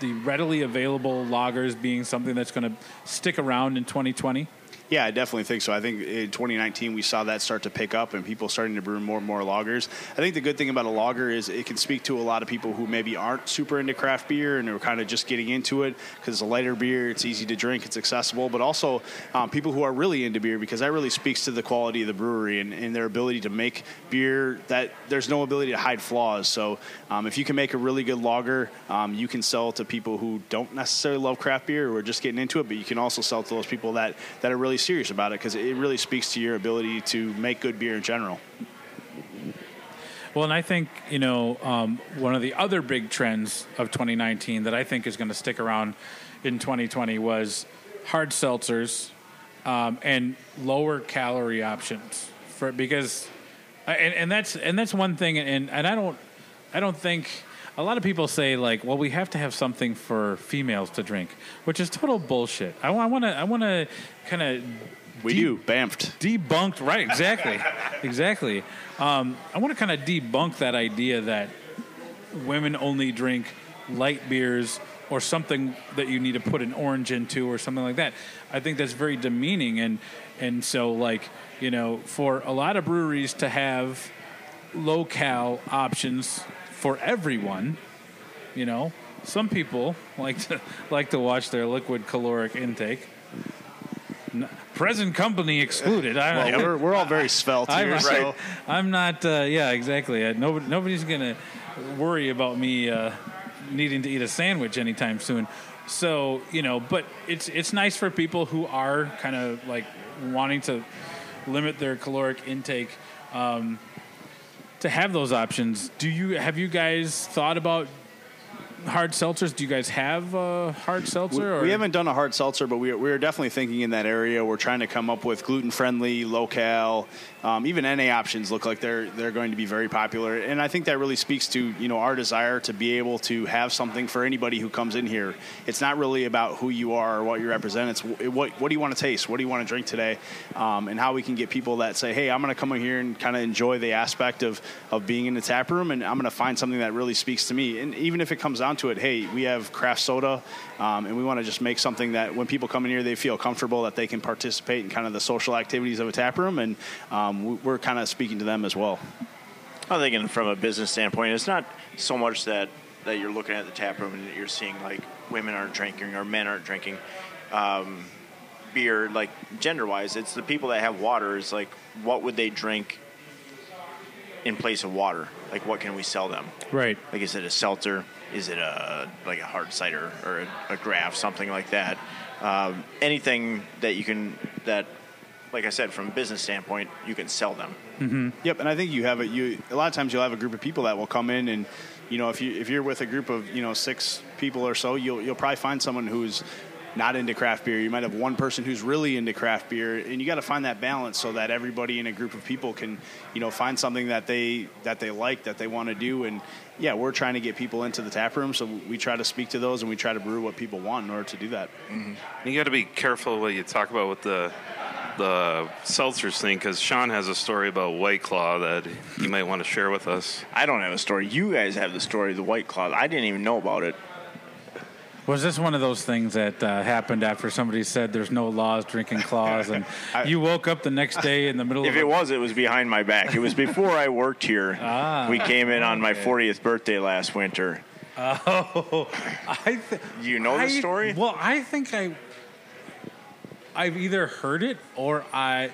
the readily available lagers being something that's going to stick around in 2020? Yeah, I definitely think so. I think in 2019 we saw that start to pick up and people starting to brew more and more lagers. I think the good thing about a lager is it can speak to a lot of people who maybe aren't super into craft beer and are kind of just getting into it because it's a lighter beer, it's easy to drink, it's accessible, but also um, people who are really into beer because that really speaks to the quality of the brewery and, and their ability to make beer that there's no ability to hide flaws. So um, if you can make a really good lager, um, you can sell to people who don't necessarily love craft beer or are just getting into it, but you can also sell to those people that, that are really serious about it because it really speaks to your ability to make good beer in general. Well, and I think you know um, one of the other big trends of 2019 that I think is going to stick around in 2020 was hard seltzers um, and lower calorie options for because and, and that's and that's one thing and and I don't I don't think a lot of people say like well we have to have something for females to drink which is total bullshit. I want to I want to kind of We do, Bamfed. debunked right exactly exactly um, i want to kind of debunk that idea that women only drink light beers or something that you need to put an orange into or something like that i think that's very demeaning and and so like you know for a lot of breweries to have low cal options for everyone you know some people like to like to watch their liquid caloric intake N- present company excluded I, Well, we're, we're all very svelte I'm, here, so I'm not. Uh, yeah, exactly. Uh, nobody, nobody's gonna worry about me uh, needing to eat a sandwich anytime soon. So you know, but it's it's nice for people who are kind of like wanting to limit their caloric intake um, to have those options. Do you have you guys thought about hard seltzers. Do you guys have a hard seltzer? or? We haven't done a hard seltzer, but we, we're definitely thinking in that area. We're trying to come up with gluten friendly, low-cal, um, even NA options look like they're they're going to be very popular, and I think that really speaks to you know our desire to be able to have something for anybody who comes in here. It's not really about who you are or what you represent. It's what what do you want to taste, what do you want to drink today, um, and how we can get people that say, hey, I'm going to come in here and kind of enjoy the aspect of of being in the tap room, and I'm going to find something that really speaks to me. And even if it comes down to it, hey, we have craft soda, um, and we want to just make something that when people come in here, they feel comfortable that they can participate in kind of the social activities of a tap room, and um, we- we're kind of speaking to them as well. I'm thinking from a business standpoint, it's not so much that, that you're looking at the tap room and you're seeing like women aren't drinking or men aren't drinking um, beer, like gender wise. It's the people that have water. Is like, what would they drink in place of water? Like, what can we sell them? right. Like, is it a seltzer? Is it a like a hard cider or a, a graf, something like that? Um, anything that you can that, like I said, from a business standpoint, you can sell them. Yep, and I think you have it. You a lot of times you'll have a group of people that will come in, and you know if you if you're with a group of you know six people or so, you'll you'll probably find someone who's not into craft beer. You might have one person who's really into craft beer, and you got to find that balance so that everybody in a group of people can you know find something that they that they like that they want to do. And yeah, we're trying to get people into the tap room, so we try to speak to those and we try to brew what people want in order to do that. Mm-hmm. You got to be careful what you talk about with the the seltzers thing because Shaun has a story about White Claw that you might want to share with us. I don't have a story. You guys have the story of the White Claw. I didn't even know about it. Was this one of those things that uh, happened after somebody said there's no laws drinking claws, and you woke up the next day in the middle of If it a- was, it was behind my back. It was before I worked here. Ah, we came in on my 40th birthday last winter. Oh, I th- You know the story? Well, I think I I've either heard it or I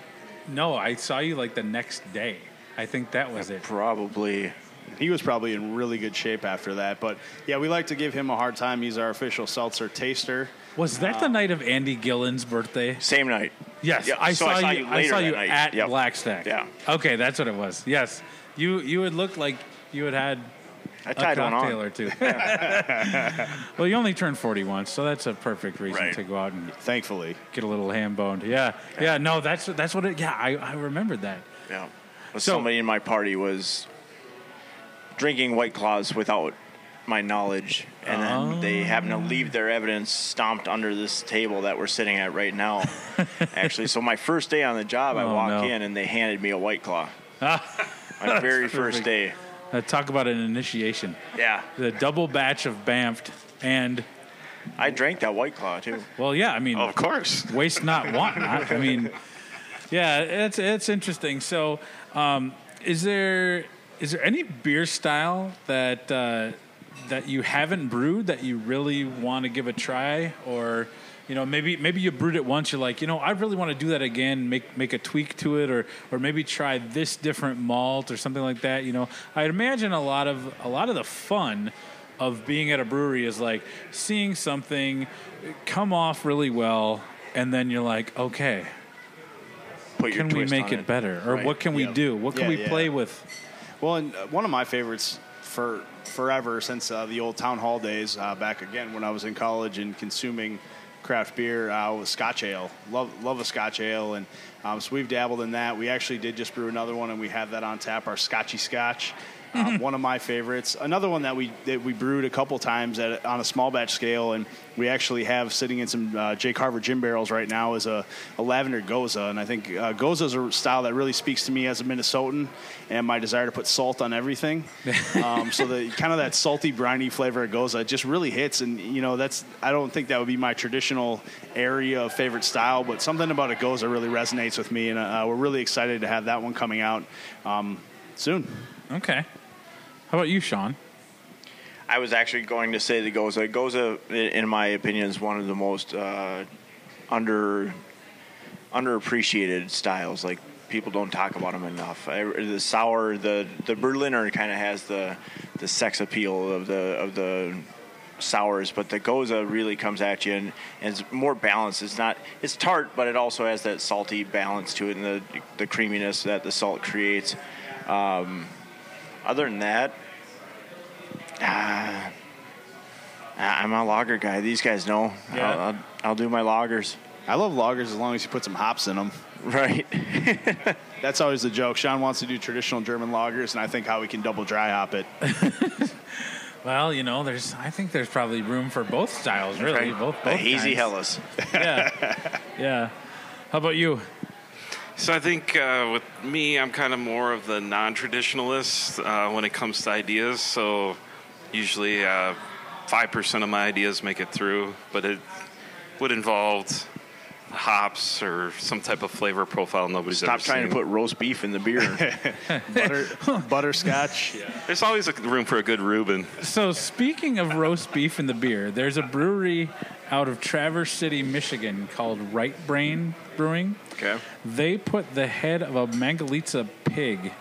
no, I saw you like the next day. I think that was it. Probably. He was probably in really good shape after that, but yeah, we like to give him a hard time. He's our official seltzer taster. Was that the uh, night of Andy Gillen's birthday? Same night. Yes, Yeah, I, so saw I saw you. you I saw that you night. at Yep. Blackstack. Yeah. Okay, that's what it was. Yes, you you would look like you had had I a tied one cocktail on. or two. well, you only turned forty once, so that's a perfect reason Right. to go out and Thankfully, get a little ham boned. Yeah, yeah. No, that's that's what it. Yeah, I, I remembered that. Yeah. But So- somebody in my party was drinking White Claws without my knowledge, and then they happened to leave their evidence stomped under this table that we're sitting at right now. Actually, so my first day on the job, I Oh, walk no. in and they handed me a White Claw. my very first day. Uh, talk about an initiation. Yeah, The double batch of Banffed, and I drank that White Claw too. well, yeah. I mean, Of course. waste not, want not. I mean, yeah, it's it's interesting. So, um, is there is there any beer style that uh, that you haven't brewed that you really want to give a try, or you know, maybe maybe you brewed it once, you're like, you know, I really want to do that again, make make a tweak to it, or or maybe try this different malt or something like that. You know, I'd imagine a lot of a lot of the fun of being at a brewery is like seeing something come off really well, and then you're like, okay, Put can we make on it better, or Right. what can we do? What can Yeah, we yeah. play with? Well, and uh, one of my favorites for forever since uh, the old town hall days, uh, back again when I was in college and consuming craft beer, uh, was Scotch ale. Love love a Scotch ale, and um, so we've dabbled in that. We actually did just brew another one, and we have that on tap. Our Scotchy Scotch. Um, one of my favorites. Another one that we that we brewed a couple times at, on a small batch scale, and we actually have sitting in some uh, J. Carver gin barrels right now is a, a lavender gose, and I think uh, gose is a style that really speaks to me as a Minnesotan and my desire to put salt on everything. um, so the kind of that salty, briny flavor of gose just really hits, and you know that's I don't think that would be my traditional area of favorite style, but something about a gose really resonates with me, and uh, we're really excited to have that one coming out um, soon. Okay. How about you, Shaun? I was actually going to say the Gose. Gose, in my opinion, is one of the most uh, under underappreciated styles. Like people don't talk about them enough. I, the sour, the the Berliner kind of has the the sex appeal of the of the sours, but the Gose really comes at you and, and it's more balanced. It's not it's tart, but it also has that salty balance to it and the the creaminess that the salt creates. Um, other than that, ah, I- I'm a lager guy. These guys know. Yeah. I'll, I'll, I'll do my lagers. I love lagers as long as you put some hops in them. Right. That's always the joke. Shaun wants to do traditional German lagers, and I think how we can double dry hop it. Well, you know, there's. I think there's probably room for both styles, really. Both, a both hazy kinds. Helles. Yeah, yeah. How about you? So I think uh, with me, I'm kind of more of the non-traditionalist uh, when it comes to ideas. So usually, uh, five percent of my ideas make it through, but it would involve hops or some type of flavor profile nobody's Stop ever trying seen. to put roast beef in the beer. Butter, butterscotch. There's always a room for a good Reuben. So, speaking of roast beef in the beer, there's a brewery out of Traverse City, Michigan called Right Brain Brewing. okay. They put the head of a Mangalitsa pig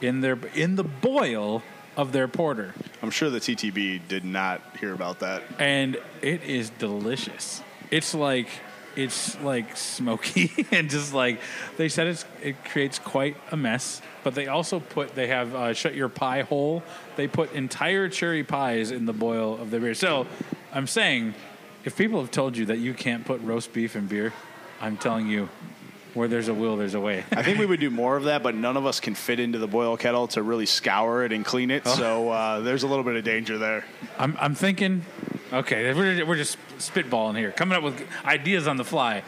in their in the boil of their porter, I'm sure the TTB did not hear about that. and it is delicious. It's like it's like smoky and just like they said it's it creates quite a mess. But they also put they have uh, shut your pie hole. They put entire cherry pies in the boil of the beer. So I'm saying, if people have told you that you can't put roast beef in beer, I'm telling you, where there's a will, there's a way. I think we would do more of that, but none of us can fit into the boil kettle to really scour it and clean it. So uh, there's a little bit of danger there. I'm, I'm thinking, okay, we're, we're just spitballing here, coming up with ideas on the fly.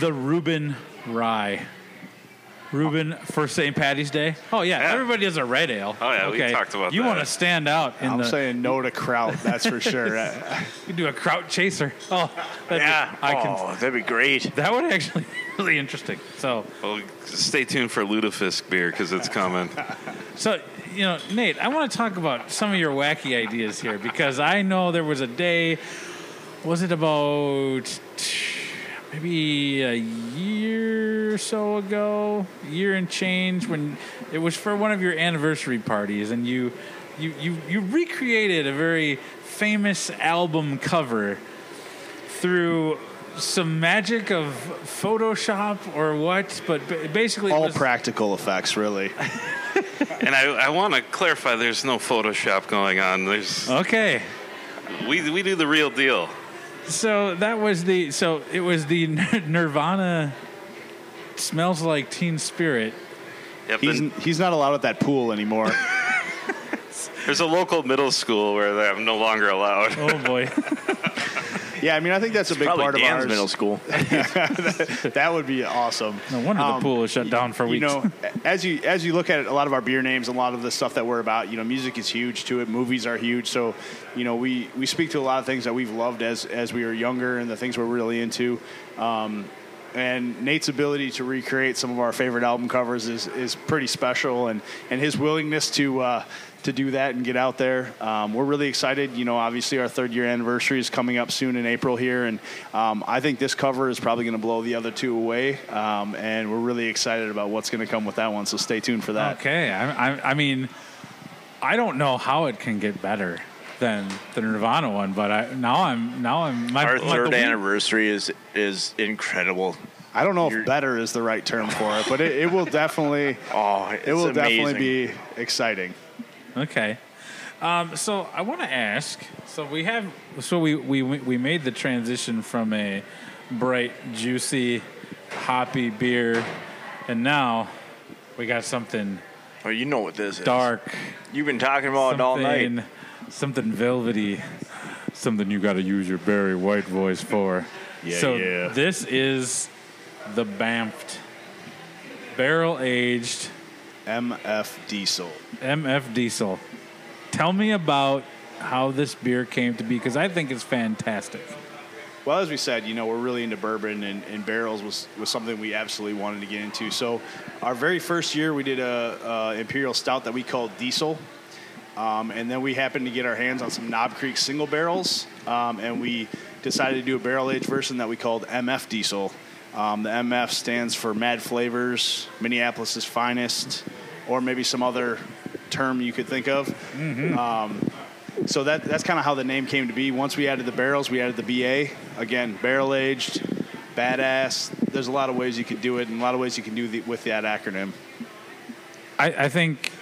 the Reuben Rye. Reuben for St. Patty's Day. Oh yeah, Yeah. everybody does a red ale. Oh, yeah, we talked about You that. want to stand out in I'm the. saying no to kraut, that's for sure. You do a kraut chaser. Oh, that'd Yeah. Be, I can. oh, that'd be great. That would actually be really interesting. So, Well, stay tuned for Lutefisk beer because it's coming. so you know, Nate, I want to talk about some of your wacky ideas here because I know there was a day. Was it about maybe a year or so ago, year and change, when it was for one of your anniversary parties, and you you you, you recreated a very famous album cover through some magic of Photoshop or what, but basically All was- practical effects, really. and I, I want to clarify: there's no Photoshop going on. There's Okay. we we do the real deal. So that was the so it was the Nirvana smells like Teen Spirit. Yep, He's, and he's not allowed at that pool anymore. there's a local middle school where they're no longer allowed. Oh boy. yeah, I mean, I think that's a big Probably part Dan's of ours. middle school. That would be awesome. No wonder the Um, pool is shut down for weeks. you weeks. know, as you as you look at a lot of our beer names, a lot of the stuff that we're about, you know, music is huge to it. Movies are huge. So, you know, we we speak to a lot of things that we've loved as as we were younger and the things we're really into. Um, and Nate's ability to recreate some of our favorite album covers is is pretty special, and and his willingness to. Uh, to do that and get out there, um, we're really excited. You know, obviously our third year anniversary is coming up soon in April here, and um, I think this cover is probably going to blow the other two away. Um, and we're really excited about what's going to come with that one. So stay tuned for that. Okay. I, I I mean I don't know how it can get better than the Nirvana one, but I now I'm now I'm my Our my- third the week- anniversary is is incredible. I don't know You're- if better is the right term for it, but it, it will definitely Oh, it will amazing. definitely be exciting. Okay. Um, so I want to ask. So we have. So we we we made the transition from a bright, juicy, hoppy beer, and now we got something Oh, you know what this is. dark, You've been talking about it all night. something velvety, something you got to use your Barry White voice for. Yeah, so yeah. this is the Banffed barrel aged MF Diesel. MF Diesel. Tell me about how this beer came to be because I think it's fantastic. Well, as we said, you know, we're really into bourbon, and, and barrels was, was something we absolutely wanted to get into. So, our very first year, we did a, a imperial stout that we called Diesel, um, and then we happened to get our hands on some Knob Creek single barrels, um, and we decided to do a barrel aged version that we called MF Diesel. Um, the MF stands for Mad Flavors, Minneapolis's finest, or maybe some other term you could think of. So that that's kind of how the name came to be. Once we added the barrels, we added the BA. Again, barrel aged, badass. There's a lot of ways you could do it, and a lot of ways you can do the, with that acronym. I, I think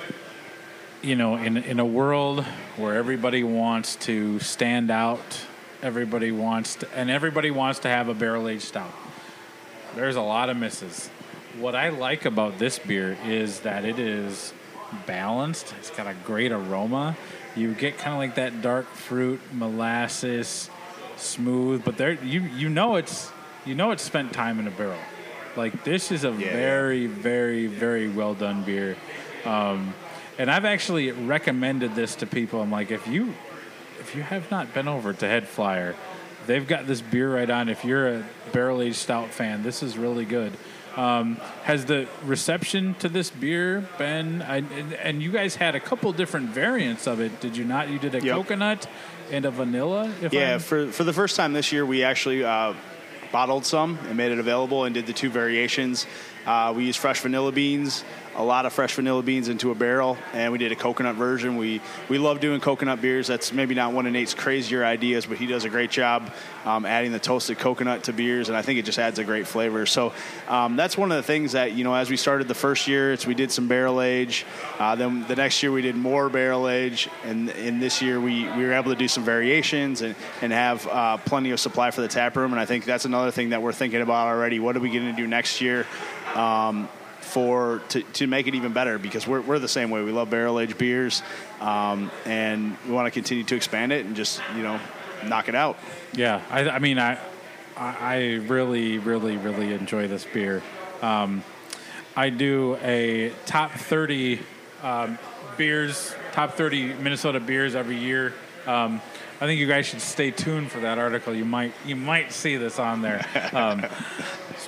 you know, in in a world where everybody wants to stand out, everybody wants to, and everybody wants to have a barrel aged stout. There's a lot of misses. What I like about this beer is that it is balanced. It's got a great aroma. You get kind of like that dark fruit, molasses, smooth, but there you you know it's you know it's spent time in a barrel. Like this is a Yeah. very very very well done beer. Um, and I've actually recommended this to people. I'm like, if you if you have not been over to HeadFlyer, they've got this beer right on. If you're a barrel aged stout fan, this is really good. Um, has the reception to this beer been? I, and, and you guys had a couple different variants of it, did you not? You did a Yep. coconut and a vanilla. If Yeah, I'm- for for the first time this year, we actually uh, bottled some and made it available and did the two variations. Uh, we used fresh vanilla beans, a lot of fresh vanilla beans into a barrel, and we did a coconut version. We we love doing coconut beers. That's maybe not one of Nate's crazier ideas, but he does a great job um, adding the toasted coconut to beers, and I think it just adds a great flavor. So um, that's one of the things that you know as we started the first year, it's we did some barrel age. Uh, then the next year we did more barrel age, and in this year we, we were able to do some variations and and have uh, plenty of supply for the tap room. And I think that's another thing that we're thinking about already. What are we going to do next year? Um, for to, to make it even better because we're, we're the same way we love barrel aged beers um, and we want to continue to expand it and just you know knock it out Yeah, I, I mean, I, I really, really, really enjoy this beer. Um, I do a top thirty um, beers, top thirty Minnesota beers every year. Um, I think you guys should stay tuned for that article. You might you might see this on there.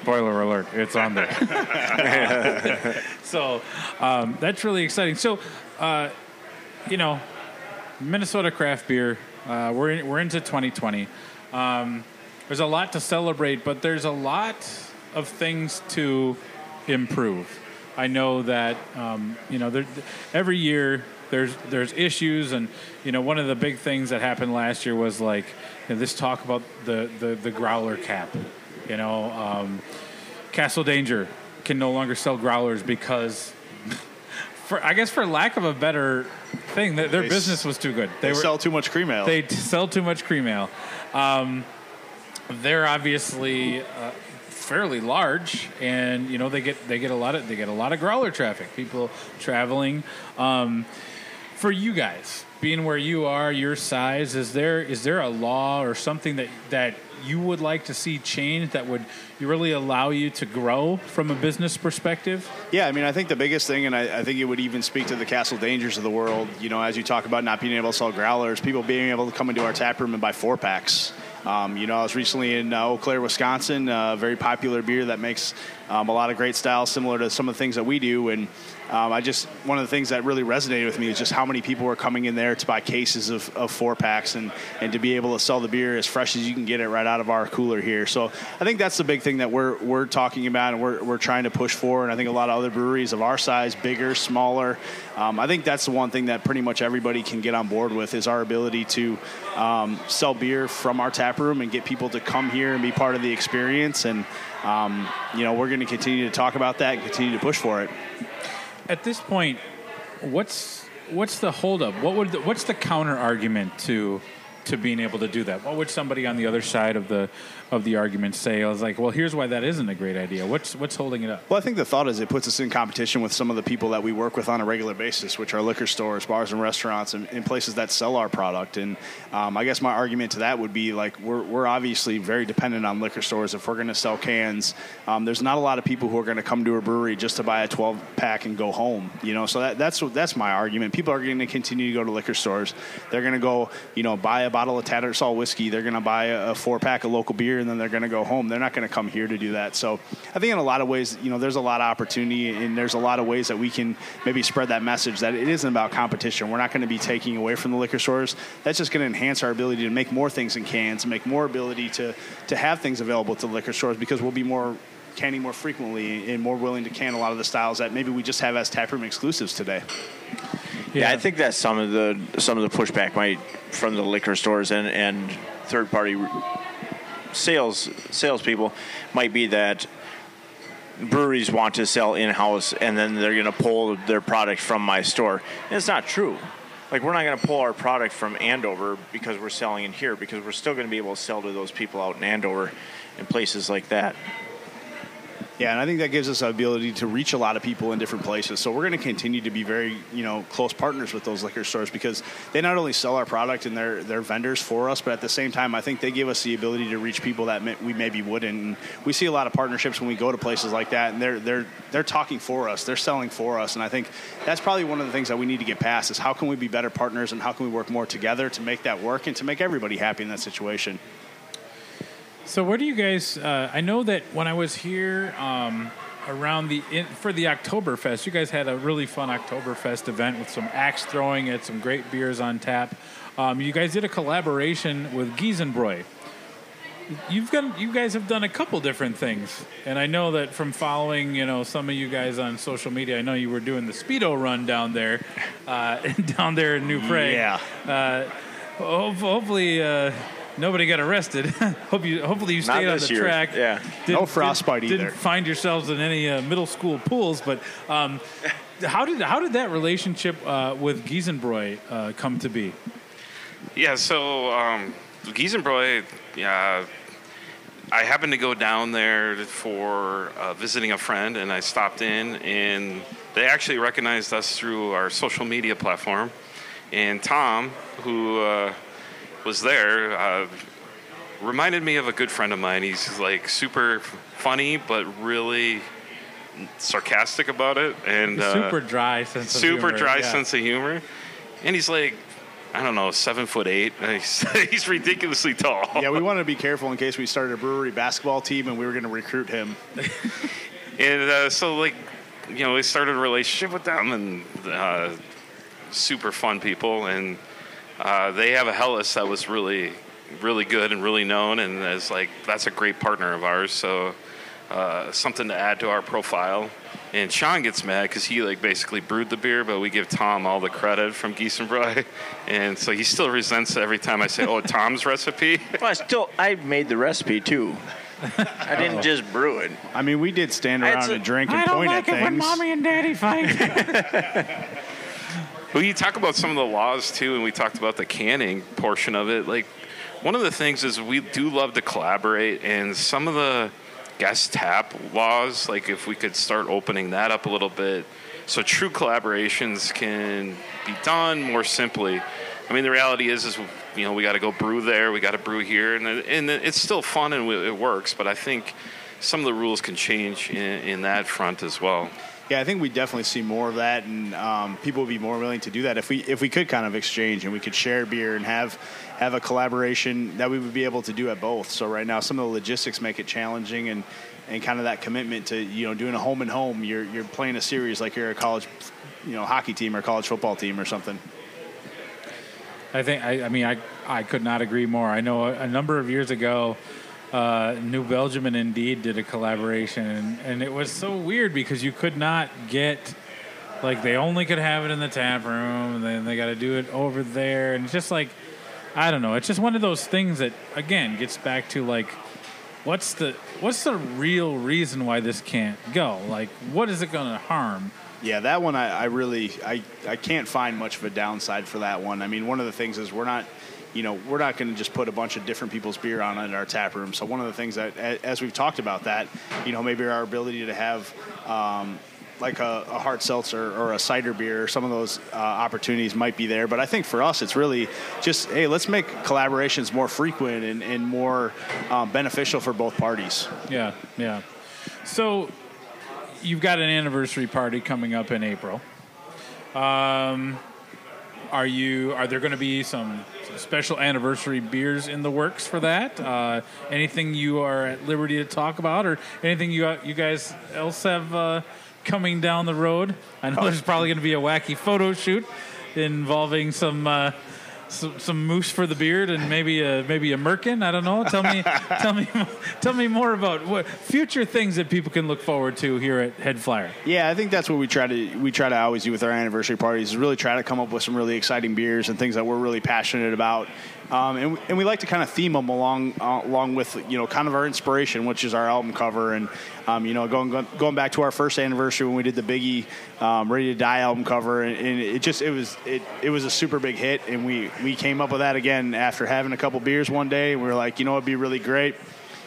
Spoiler alert: it's on there. so um, that's really exciting. So, uh, you know, Minnesota craft beer. Uh, we're in, we're into 2020. Um, there's a lot to celebrate, but there's a lot of things to improve. I know that um, you know there, every year there's there's issues, and you know one of the big things that happened last year was like you know, this talk about the, the the growler cap. You know, um, Castle Danger can no longer sell growlers because for I guess for lack of a better thing, their, They s- business was too good. they, sell too much cream ale They sell too much cream ale. Um, they're obviously uh, fairly large, and you know they get they get a lot of they get a lot of growler traffic. People traveling. Um, for you guys, being where you are, your size, is there is there a law or something that that you would like to see change that would really allow you to grow from a business perspective? Yeah, I mean, I think the biggest thing, and I, I think it would even speak to the Castle Dangers of the world, you know, as you talk about not being able to sell growlers, people being able to come into our tap room and buy four packs. Um, you know, I was recently in uh, Eau Claire, Wisconsin, a very popular beer that makes um, a lot of great styles similar to some of the things that we do. And um, I just, one of the things that really resonated with me is just how many people were coming in there to buy cases of, of four packs and, and to be able to sell the beer as fresh as you can get it right out of our cooler here. So I think that's the big thing that we're, we're talking about and we're, we're trying to push for. And I think a lot of other breweries of our size, bigger, smaller, um, I think that's the one thing that pretty much everybody can get on board with is our ability to um, sell beer from our tap room and get people to come here and be part of the experience. And, um, you know, we're going to continue to talk about that and continue to push for it. At this point, what's what's the holdup? What would the, what's the counter argument to to being able to do that? What would somebody on the other side of the of the argument say? I was like, well, here's why that isn't a great idea. What's what's holding it up? Well, I think the thought is it puts us in competition with some of the people that we work with on a regular basis, which are liquor stores, bars, and restaurants, and, and places that sell our product. And um, I guess my argument to that would be like we're, we're obviously very dependent on liquor stores. If we're going to sell cans, um, there's not a lot of people who are going to come to a brewery just to buy a 12 pack and go home. You know, so that, that's that's my argument. People are going to continue to go to liquor stores. They're going to go, you know, buy a bottle of Tattersall whiskey. They're going to buy a, a four pack of local beer, and then they're going to go home. They're not going to come here to do that. So I think in a lot of ways, you know, there's a lot of opportunity, and there's a lot of ways that we can maybe spread that message that it isn't about competition. We're not going to be taking away from the liquor stores. That's just going to enhance our ability to make more things in cans, make more ability to to have things available to liquor stores because we'll be more canning more frequently and more willing to can a lot of the styles that maybe we just have as taproom exclusives today. Yeah, I think that some of the some of the pushback might from the liquor stores and and third party sales salespeople might be that breweries want to sell in house, and then they're going to pull their product from my store. And it's not true. Like we're not going to pull our product from Andover because we're selling in here because we're still going to be able to sell to those people out in Andover and places like that. Yeah, and I think that gives us the ability to reach a lot of people in different places. So we're going to continue to be very, you know, close partners with those liquor stores because they not only sell our product and they're, they're vendors for us, but at the same time, I think they give us the ability to reach people that we maybe wouldn't. And we see a lot of partnerships when we go to places like that, and they're they're they're talking for us, they're selling for us, and I think that's probably one of the things that we need to get past is how can we be better partners and how can we work more together to make that work and to make everybody happy in that situation. So where do you guys? Uh, I know that when I was here um, around the in, for the Oktoberfest, you guys had a really fun Oktoberfest event with some axe throwing and some great beers on tap. Um, you guys did a collaboration with Giesenbräu. You've got you guys have done a couple different things, and I know that from following you know some of you guys on social media. I know you were doing the speedo run down there, uh, down there in New Prague. Yeah. Uh, ho- hopefully. Nobody got arrested. Hope you. Hopefully you stayed on the year. track. Yeah. No frostbite didn't, either. Didn't find yourselves in any uh, middle school pools. But um, how did how did that relationship uh, with Giesenbräu uh, come to be? Yeah, so um, Giesenbräu, yeah, I happened to go down there for uh, visiting a friend, and I stopped in, and they actually recognized us through our social media platform. And Tom, who uh, was there, uh, reminded me of a good friend of mine. He's like super funny, but really sarcastic about it, and uh, super dry sense. Of super humor, dry yeah. sense of humor. And he's like, I don't know, seven foot eight. He's, he's ridiculously tall. Yeah, we wanted to be careful in case we started a brewery basketball team and we were going to recruit him. And uh, so, like, you know, we started a relationship with them and uh, super fun people. And uh, they have a Helles that was really, really good and really known. And it's like, that's a great partner of ours. So, uh, something to add to our profile. And Shaun gets mad because he like basically brewed the beer, but we give Tom all the credit from Giesenbräu, and so he still resents every time I say, "Oh, Tom's recipe." Well, I still I made the recipe too. I didn't just brew it. I mean, we did stand around a- and drink and point at things. I don't point like at it when mommy and daddy fight. Well, you talk about some of the laws too, and we talked about the canning portion of it. Like, one of the things is we do love to collaborate, and some of the guest tap laws, like if we could start opening that up a little bit, so true collaborations can be done more simply. I mean, the reality is, is you know, we got to go brew there, we got to brew here, and and it's still fun and it works. But I think some of the rules can change in, in that front as well. Yeah, I think we definitely see more of that, and um, people would be more willing to do that if we if we could kind of exchange and we could share beer and have have a collaboration that we would be able to do at both. So right now, some of the logistics make it challenging, and and kind of that commitment to you know doing a home and home. You're you're playing a series like you're a college, you know, hockey team or college football team or something. I think. I, I mean, I I could not agree more. I know a, a number of years ago, uh, New Belgium and Indeed did a collaboration, and, and it was so weird because you could not get. Like they only could have it in the tap room, and then they got to do it over there, and it's just like, I don't know. It's just one of those things that again gets back to like, what's the what's the real reason why this can't go? Like, what is it going to harm? Yeah, that one I, I really I, I can't find much of a downside for that one. I mean, one of the things is we're not, you know, we're not going to just put a bunch of different people's beer on in our tap room. So one of the things that, as we've talked about that, you know, maybe our ability to have. Um, like a, a hard seltzer or a cider beer, some of those uh, opportunities might be there. But I think for us, it's really just, hey, let's make collaborations more frequent and, and more um, beneficial for both parties. Yeah, yeah. So you've got an anniversary party coming up in April. Um, are you? Are there going to be some, some special anniversary beers in the works for that? Uh, anything you are at liberty to talk about, or anything you you guys else have uh, coming down the road? I know there's probably going to be a wacky photo shoot involving some. Some, some moose for the beard and maybe a maybe a merkin. I don't know. Tell me, tell me, tell me more about what future things that people can look forward to here at HeadFlyer. Yeah, I think that's what we try to we try to always do with our anniversary parties is really try to come up with some really exciting beers and things that we're really passionate about. Um, and, and we like to kind of theme them along uh, along with you know kind of our inspiration, which is our album cover, and um, you know going going back to our first anniversary when we did the Biggie um, Ready to Die album cover, and, and it just it was it it was a super big hit, and we we came up with that again after having a couple beers one day, and we were like, you know, it'd be really great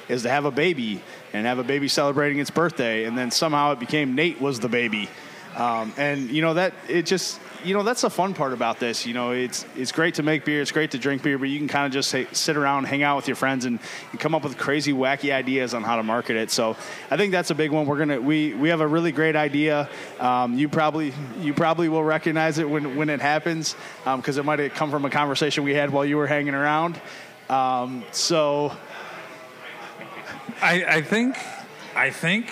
is to have a baby and have a baby celebrating its birthday, and then somehow it became Nate was the baby. Um, and you know that it just you know that's the fun part about this. You know, it's it's great to make beer, it's great to drink beer, but you can kind of just say, sit around, hang out with your friends, and, and come up with crazy, wacky ideas on how to market it. So I think that's a big one. We're gonna we we have a really great idea. Um, you probably you probably will recognize it when when it happens because it might have come from a conversation we had while you were hanging around. Um, so I, I think, I think,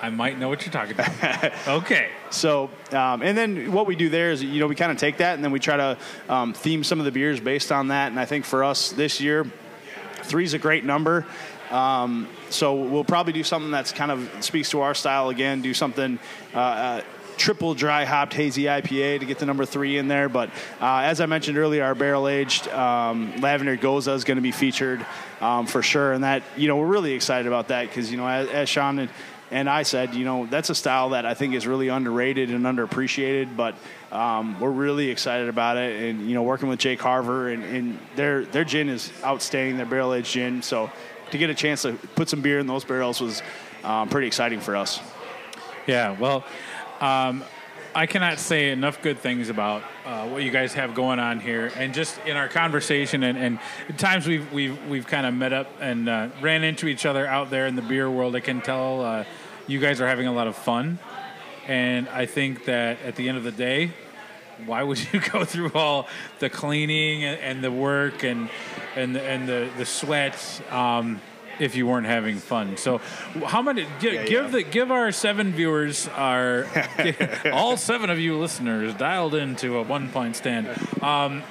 I might know what you're talking about. okay. So, um, and then what we do there is, you know, we kind of take that and then we try to um, theme some of the beers based on that. And I think for us this year, three is a great number. Um, so we'll probably do something that's kind of speaks to our style again. Do something. Uh, uh, triple dry hopped hazy IPA to get the number three in there. But uh, as I mentioned earlier, our barrel aged um, lavender Gose is going to be featured um, for sure, and that you know we're really excited about that because you know as, as Shaun and, I said, you know that's a style that I think is really underrated and underappreciated, but um, we're really excited about it. And you know working with J. Carver, and, and their their gin is outstanding, their barrel aged gin. So to get a chance to put some beer in those barrels was um, pretty exciting for us. Yeah, well, um, I cannot say enough good things about uh, what you guys have going on here, and just in our conversation, and, and times we've we've we've kind of met up and uh, ran into each other out there in the beer world. I can tell uh, you guys are having a lot of fun, and I think that at the end of the day, why would you go through all the cleaning and, the work and and the, and the the sweat? Um, if you weren't having fun. So, how many? Give, Yeah, give yeah. the give our seven viewers, our all seven of you listeners, dialed into a One Pint Stand. Um,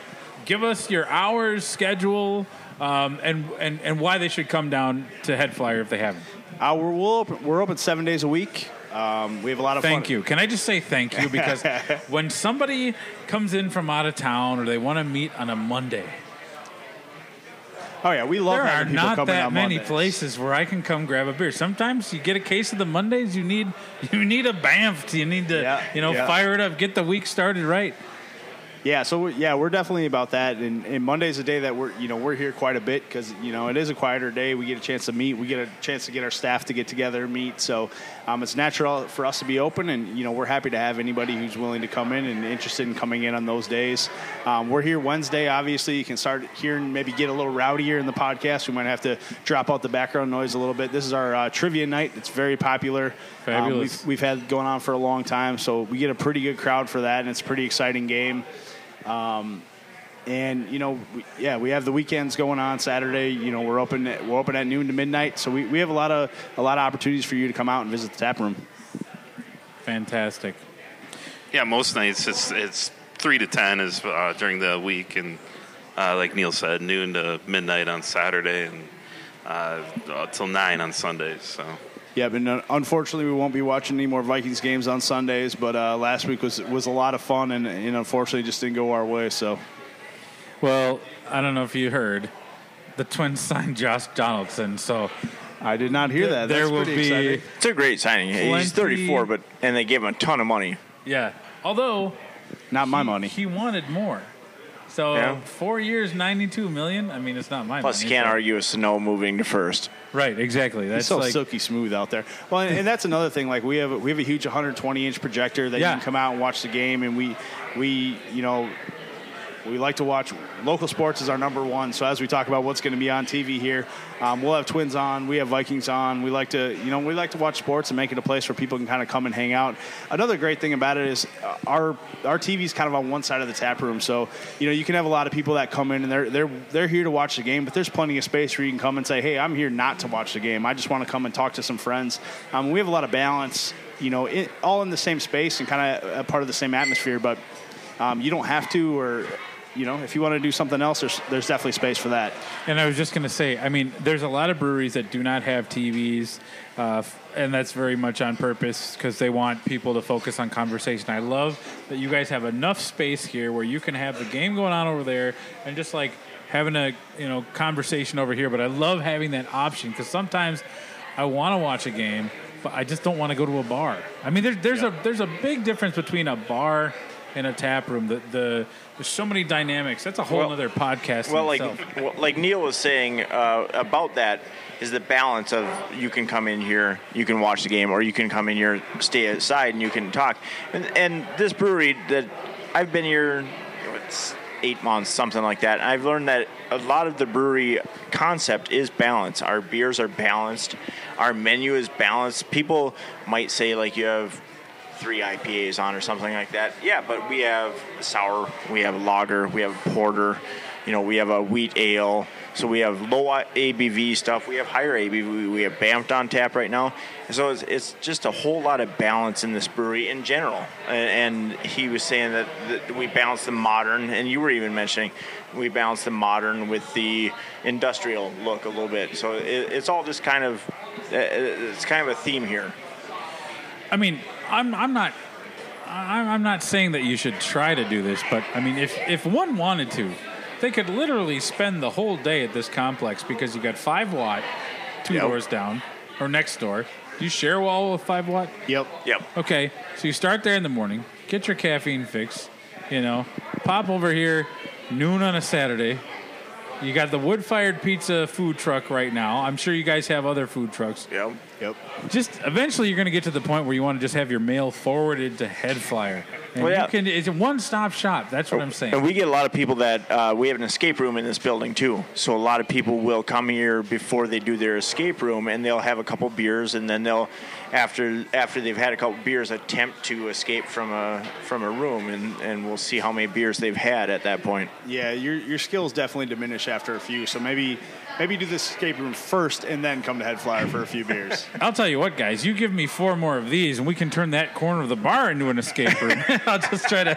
give us your hours, schedule, um, and and and why they should come down to HeadFlyer if they haven't. Uh, we're, we'll open, we're open seven days a week. Um, we have a lot of Thank fun. you. Can I just say thank you because when somebody comes in from out of town or they want to meet on a Monday, Oh yeah, we love there are not that many Mondays. places where I can come grab a beer. Sometimes you get a case of the Mondays. You need you need a Banff. You need to Yeah, you know yeah. fire it up, get the week started right. Yeah, so we're, yeah, we're definitely about that. And, and Monday's a day that we're you know we're here quite a bit because you know it is a quieter day. We get a chance to meet. We get a chance to get our staff to get together and meet. So um, it's natural for us to be open, and you know we're happy to have anybody who's willing to come in and interested in coming in on those days. Um, we're here Wednesday. Obviously, you can start hearing maybe get a little rowdier in the podcast. We might have to drop out the background noise a little bit. This is our uh, trivia night. It's very popular. Um, we've, we've had going on for a long time, so we get a pretty good crowd for that, and it's a pretty exciting game. And you know, we, yeah, we have the weekends going on. Saturday, you know, we're open. At, we're open at noon to midnight, so we, we have a lot of a lot of opportunities for you to come out and visit the tap room. Fantastic. Yeah, most nights it's it's three to ten is uh, during the week, and uh, like Neil said, noon to midnight on Saturday, and uh, uh, till nine on Sundays. So Yeah, but unfortunately, we won't be watching any more Vikings games on Sundays. But uh, last week was was a lot of fun, and, and unfortunately, just didn't go our way. So Well, I don't know if you heard, the Twins signed Josh Donaldson, so I did not hear that. there will be exciting. It's a great signing. He's 34, but and they gave him a ton of money. yeah. Although not my he- money. he wanted more. So Yeah. four years, ninety-two million. I mean, it's not my Plus, money. you can't so- argue with Sanó moving to first. Right, exactly. It's That's so like silky smooth out there. Well, and, and that's another thing. Like we have, a, we have a huge 120 inch projector that Yeah. you can come out and watch the game, and we, we, you know, we like to watch local sports is our number one. So as we talk about what's going to be on TV here, um, we'll have Twins on, we have Vikings on. We like to, you know, we like to watch sports and make it a place where people can kind of come and hang out. Another great thing about it is uh, our TV is kind of on one side of the tap room, so you know you can have a lot of people that come in and they're they're they're here to watch the game, but there's plenty of space where you can come and say, hey, I'm here not to watch the game. I just want to come and talk to some friends. Um, we have a lot of balance, you know, it, all in the same space and kind of a part of the same atmosphere, but um, you don't have to or you know if you want to do something else there's there's definitely space for that And I was just going to say, I mean, there's a lot of breweries that do not have TVs, uh, f- and that's very much on purpose because they want people to focus on conversation. I love that you guys have enough space here where you can have the game going on over there and just like having a you know conversation over here, but I love having that option because sometimes I want to watch a game, but I just don't want to go to a bar. I mean, there's there's a there's a big difference between a bar and a tap room. The the there's so many dynamics. That's a whole Well- other podcast. Well, in like well, like Neil was saying uh, about that is the balance of you can come in here, you can watch the game, or you can come in here, stay outside, and you can talk. And, and this brewery that I've been here, it's eight months, something like that. I've learned that a lot of the brewery concept is balance. Our beers are balanced, our menu is balanced. People might say like you have three IPAs on or something like that. Yeah, but we have sour, we have lager, we have porter, you know, we have a wheat ale. So we have low ABV stuff, we have higher ABV, we have Bamfed on tap right now. So it's, it's just a whole lot of balance in this brewery in general. And, and he was saying that, that we balance the modern, and you were even mentioning we balance the modern with the industrial look a little bit. So it, it's all just kind of, uh, it's kind of a theme here. I mean, I'm I'm not I'm I'm not saying that you should try to do this, but I mean, if if one wanted to, they could literally spend the whole day at this complex because you got five watt, two Yep. doors down or next door. Do you share a wall with five watt? Yep. Yep. Okay, so you start there in the morning, get your caffeine fix, you know, pop over here noon on a Saturday. You got the wood fired pizza food truck right now. I'm sure you guys have other food trucks. Yep. Yep. Just eventually, you're going to get to the point where you want to just have your mail forwarded to HeadFlyer. And Well, yeah. you can, it's a one stop shop. That's what I'm saying. And we get a lot of people that uh, we have an escape room in this building too. So a lot of people will come here before they do their escape room, and they'll have a couple beers, and then they'll, after after they've had a couple beers, attempt to escape from a from a room, and, and we'll see how many beers they've had at that point. Yeah, your your skills definitely diminish after a few. So maybe maybe do the escape room first and then come to HeadFlyer for a few beers. I'll tell you what, guys, you give me four more of these, and we can turn that corner of the bar into an escape room. I'll just try to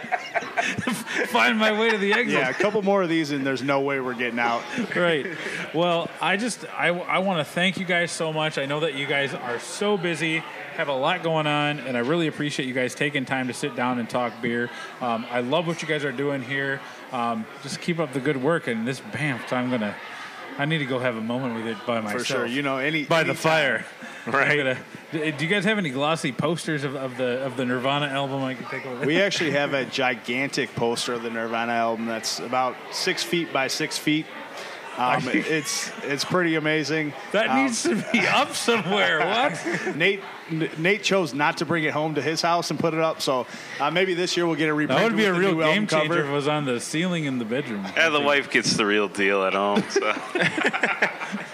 find my way to the exit. yeah, a couple more of these and there's no way we're getting out. right. Well, I just I, I want to thank you guys so much. I know that you guys are so busy, have a lot going on, and I really appreciate you guys taking time to sit down and talk beer. Um, I love what you guys are doing here. Um, just keep up the good work, and this BAMF, I'm gonna. I need to go have a moment with it by myself. For sure. You know, any by the anytime. fire. Right. Gonna- do you guys have any glossy posters of, of the of the Nirvana album I can take over? We actually have a gigantic poster of the Nirvana album that's about six feet by six feet. Um, it's it's pretty amazing. that Um, needs to be up somewhere. What? Nate Nate chose not to bring it home to his house and put it up. So uh, maybe this year we'll get a reprint. That would be a real game changer if it was on the ceiling in the bedroom. Yeah, the wife gets the real deal at home. So.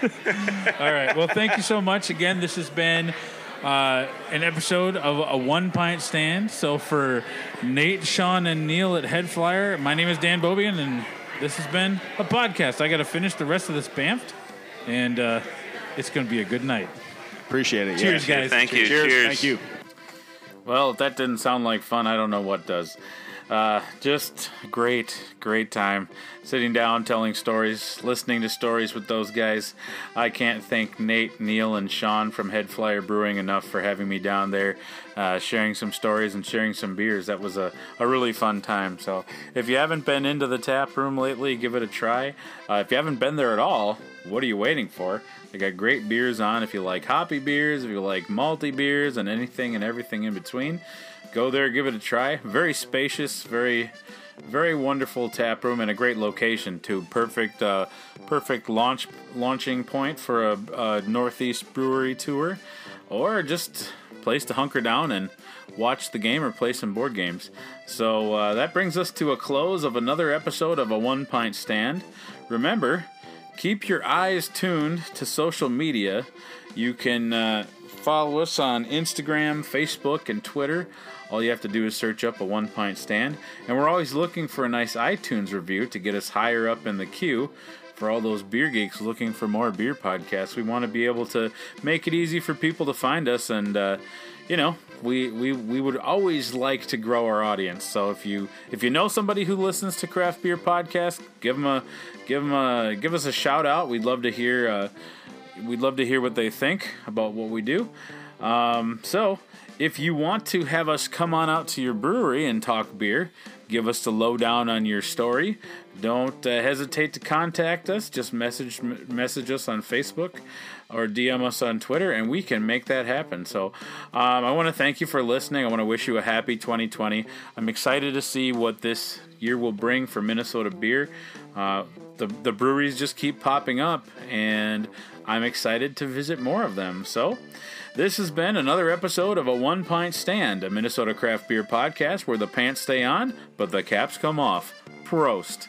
All right. Well, thank you so much. Again, this has been uh, an episode of a one pint stand. So for Nate, Shaun, and Neil at HeadFlyer, my name is Dan Bobian, and this has been a podcast. I got to finish the rest of this Banff, and uh, it's going to be a good night. Appreciate it. Cheers, yeah. guys. Thank you. Cheers. Cheers. Thank you. Well, if that didn't sound like fun, I don't know what does. Uh, just great, great time sitting down, telling stories, listening to stories with those guys. I can't thank Nate, Neil, and Shaun from HeadFlyer Brewing enough for having me down there, uh, sharing some stories and sharing some beers. That was a, a really fun time. So if you haven't been into the tap room lately, give it a try. Uh, if you haven't been there at all, what are you waiting for? They got great beers on. If you like hoppy beers, if you like malty beers, and anything and everything in between, go there, give it a try. Very spacious, very, very wonderful tap room, and a great location too. Perfect, uh, perfect launch launching point for a, a northeast brewery tour, or just place to hunker down and watch the game or play some board games. So uh, that brings us to a close of another episode of a one pint stand. Remember. Keep your eyes tuned to social media. You can uh, follow us on Instagram, Facebook, and Twitter. All you have to do is search up a one pint stand. And we're always looking for a nice iTunes review to get us higher up in the queue for all those beer geeks looking for more beer podcasts. We want to be able to make it easy for people to find us and, uh, you know, we, we we would always like to grow our audience. So if you if you know somebody who listens to craft beer podcast, give them a give them a give us a shout out. We'd love to hear uh, we'd love to hear what they think about what we do. Um, so if you want to have us come on out to your brewery and talk beer, give us the lowdown on your story. Don't uh, hesitate to contact us. Just message message us on Facebook or DM us on Twitter, and we can make that happen. So um, I want to thank you for listening. I want to wish you a happy 2020. I'm excited to see what this year will bring for Minnesota beer. Uh, the, the breweries just keep popping up, and I'm excited to visit more of them. So, this has been another episode of a One Pint Stand, a Minnesota craft beer podcast where the pants stay on, but the caps come off. Prost.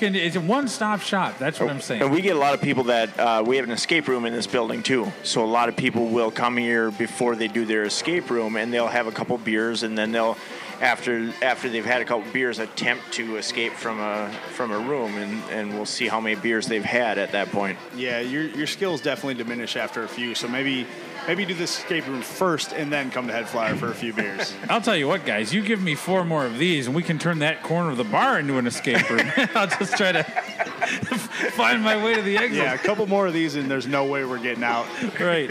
Yeah. you can, it's a one-stop shop. That's what I'm saying. And we get a lot of people that uh, we have an escape room in this building too. So a lot of people will come here before they do their escape room, and they'll have a couple beers, and then they'll, after after they've had a couple beers, attempt to escape from a from a room, and, and we'll see how many beers they've had at that point. Yeah, your your skills definitely diminish after a few. So maybe Maybe do the escape room first and then come to HeadFlyer for a few beers. I'll tell you what, guys, you give me four more of these and we can turn that corner of the bar into an escape room. I'll just try to find my way to the exit. Yeah, a couple more of these and there's no way we're getting out. Right.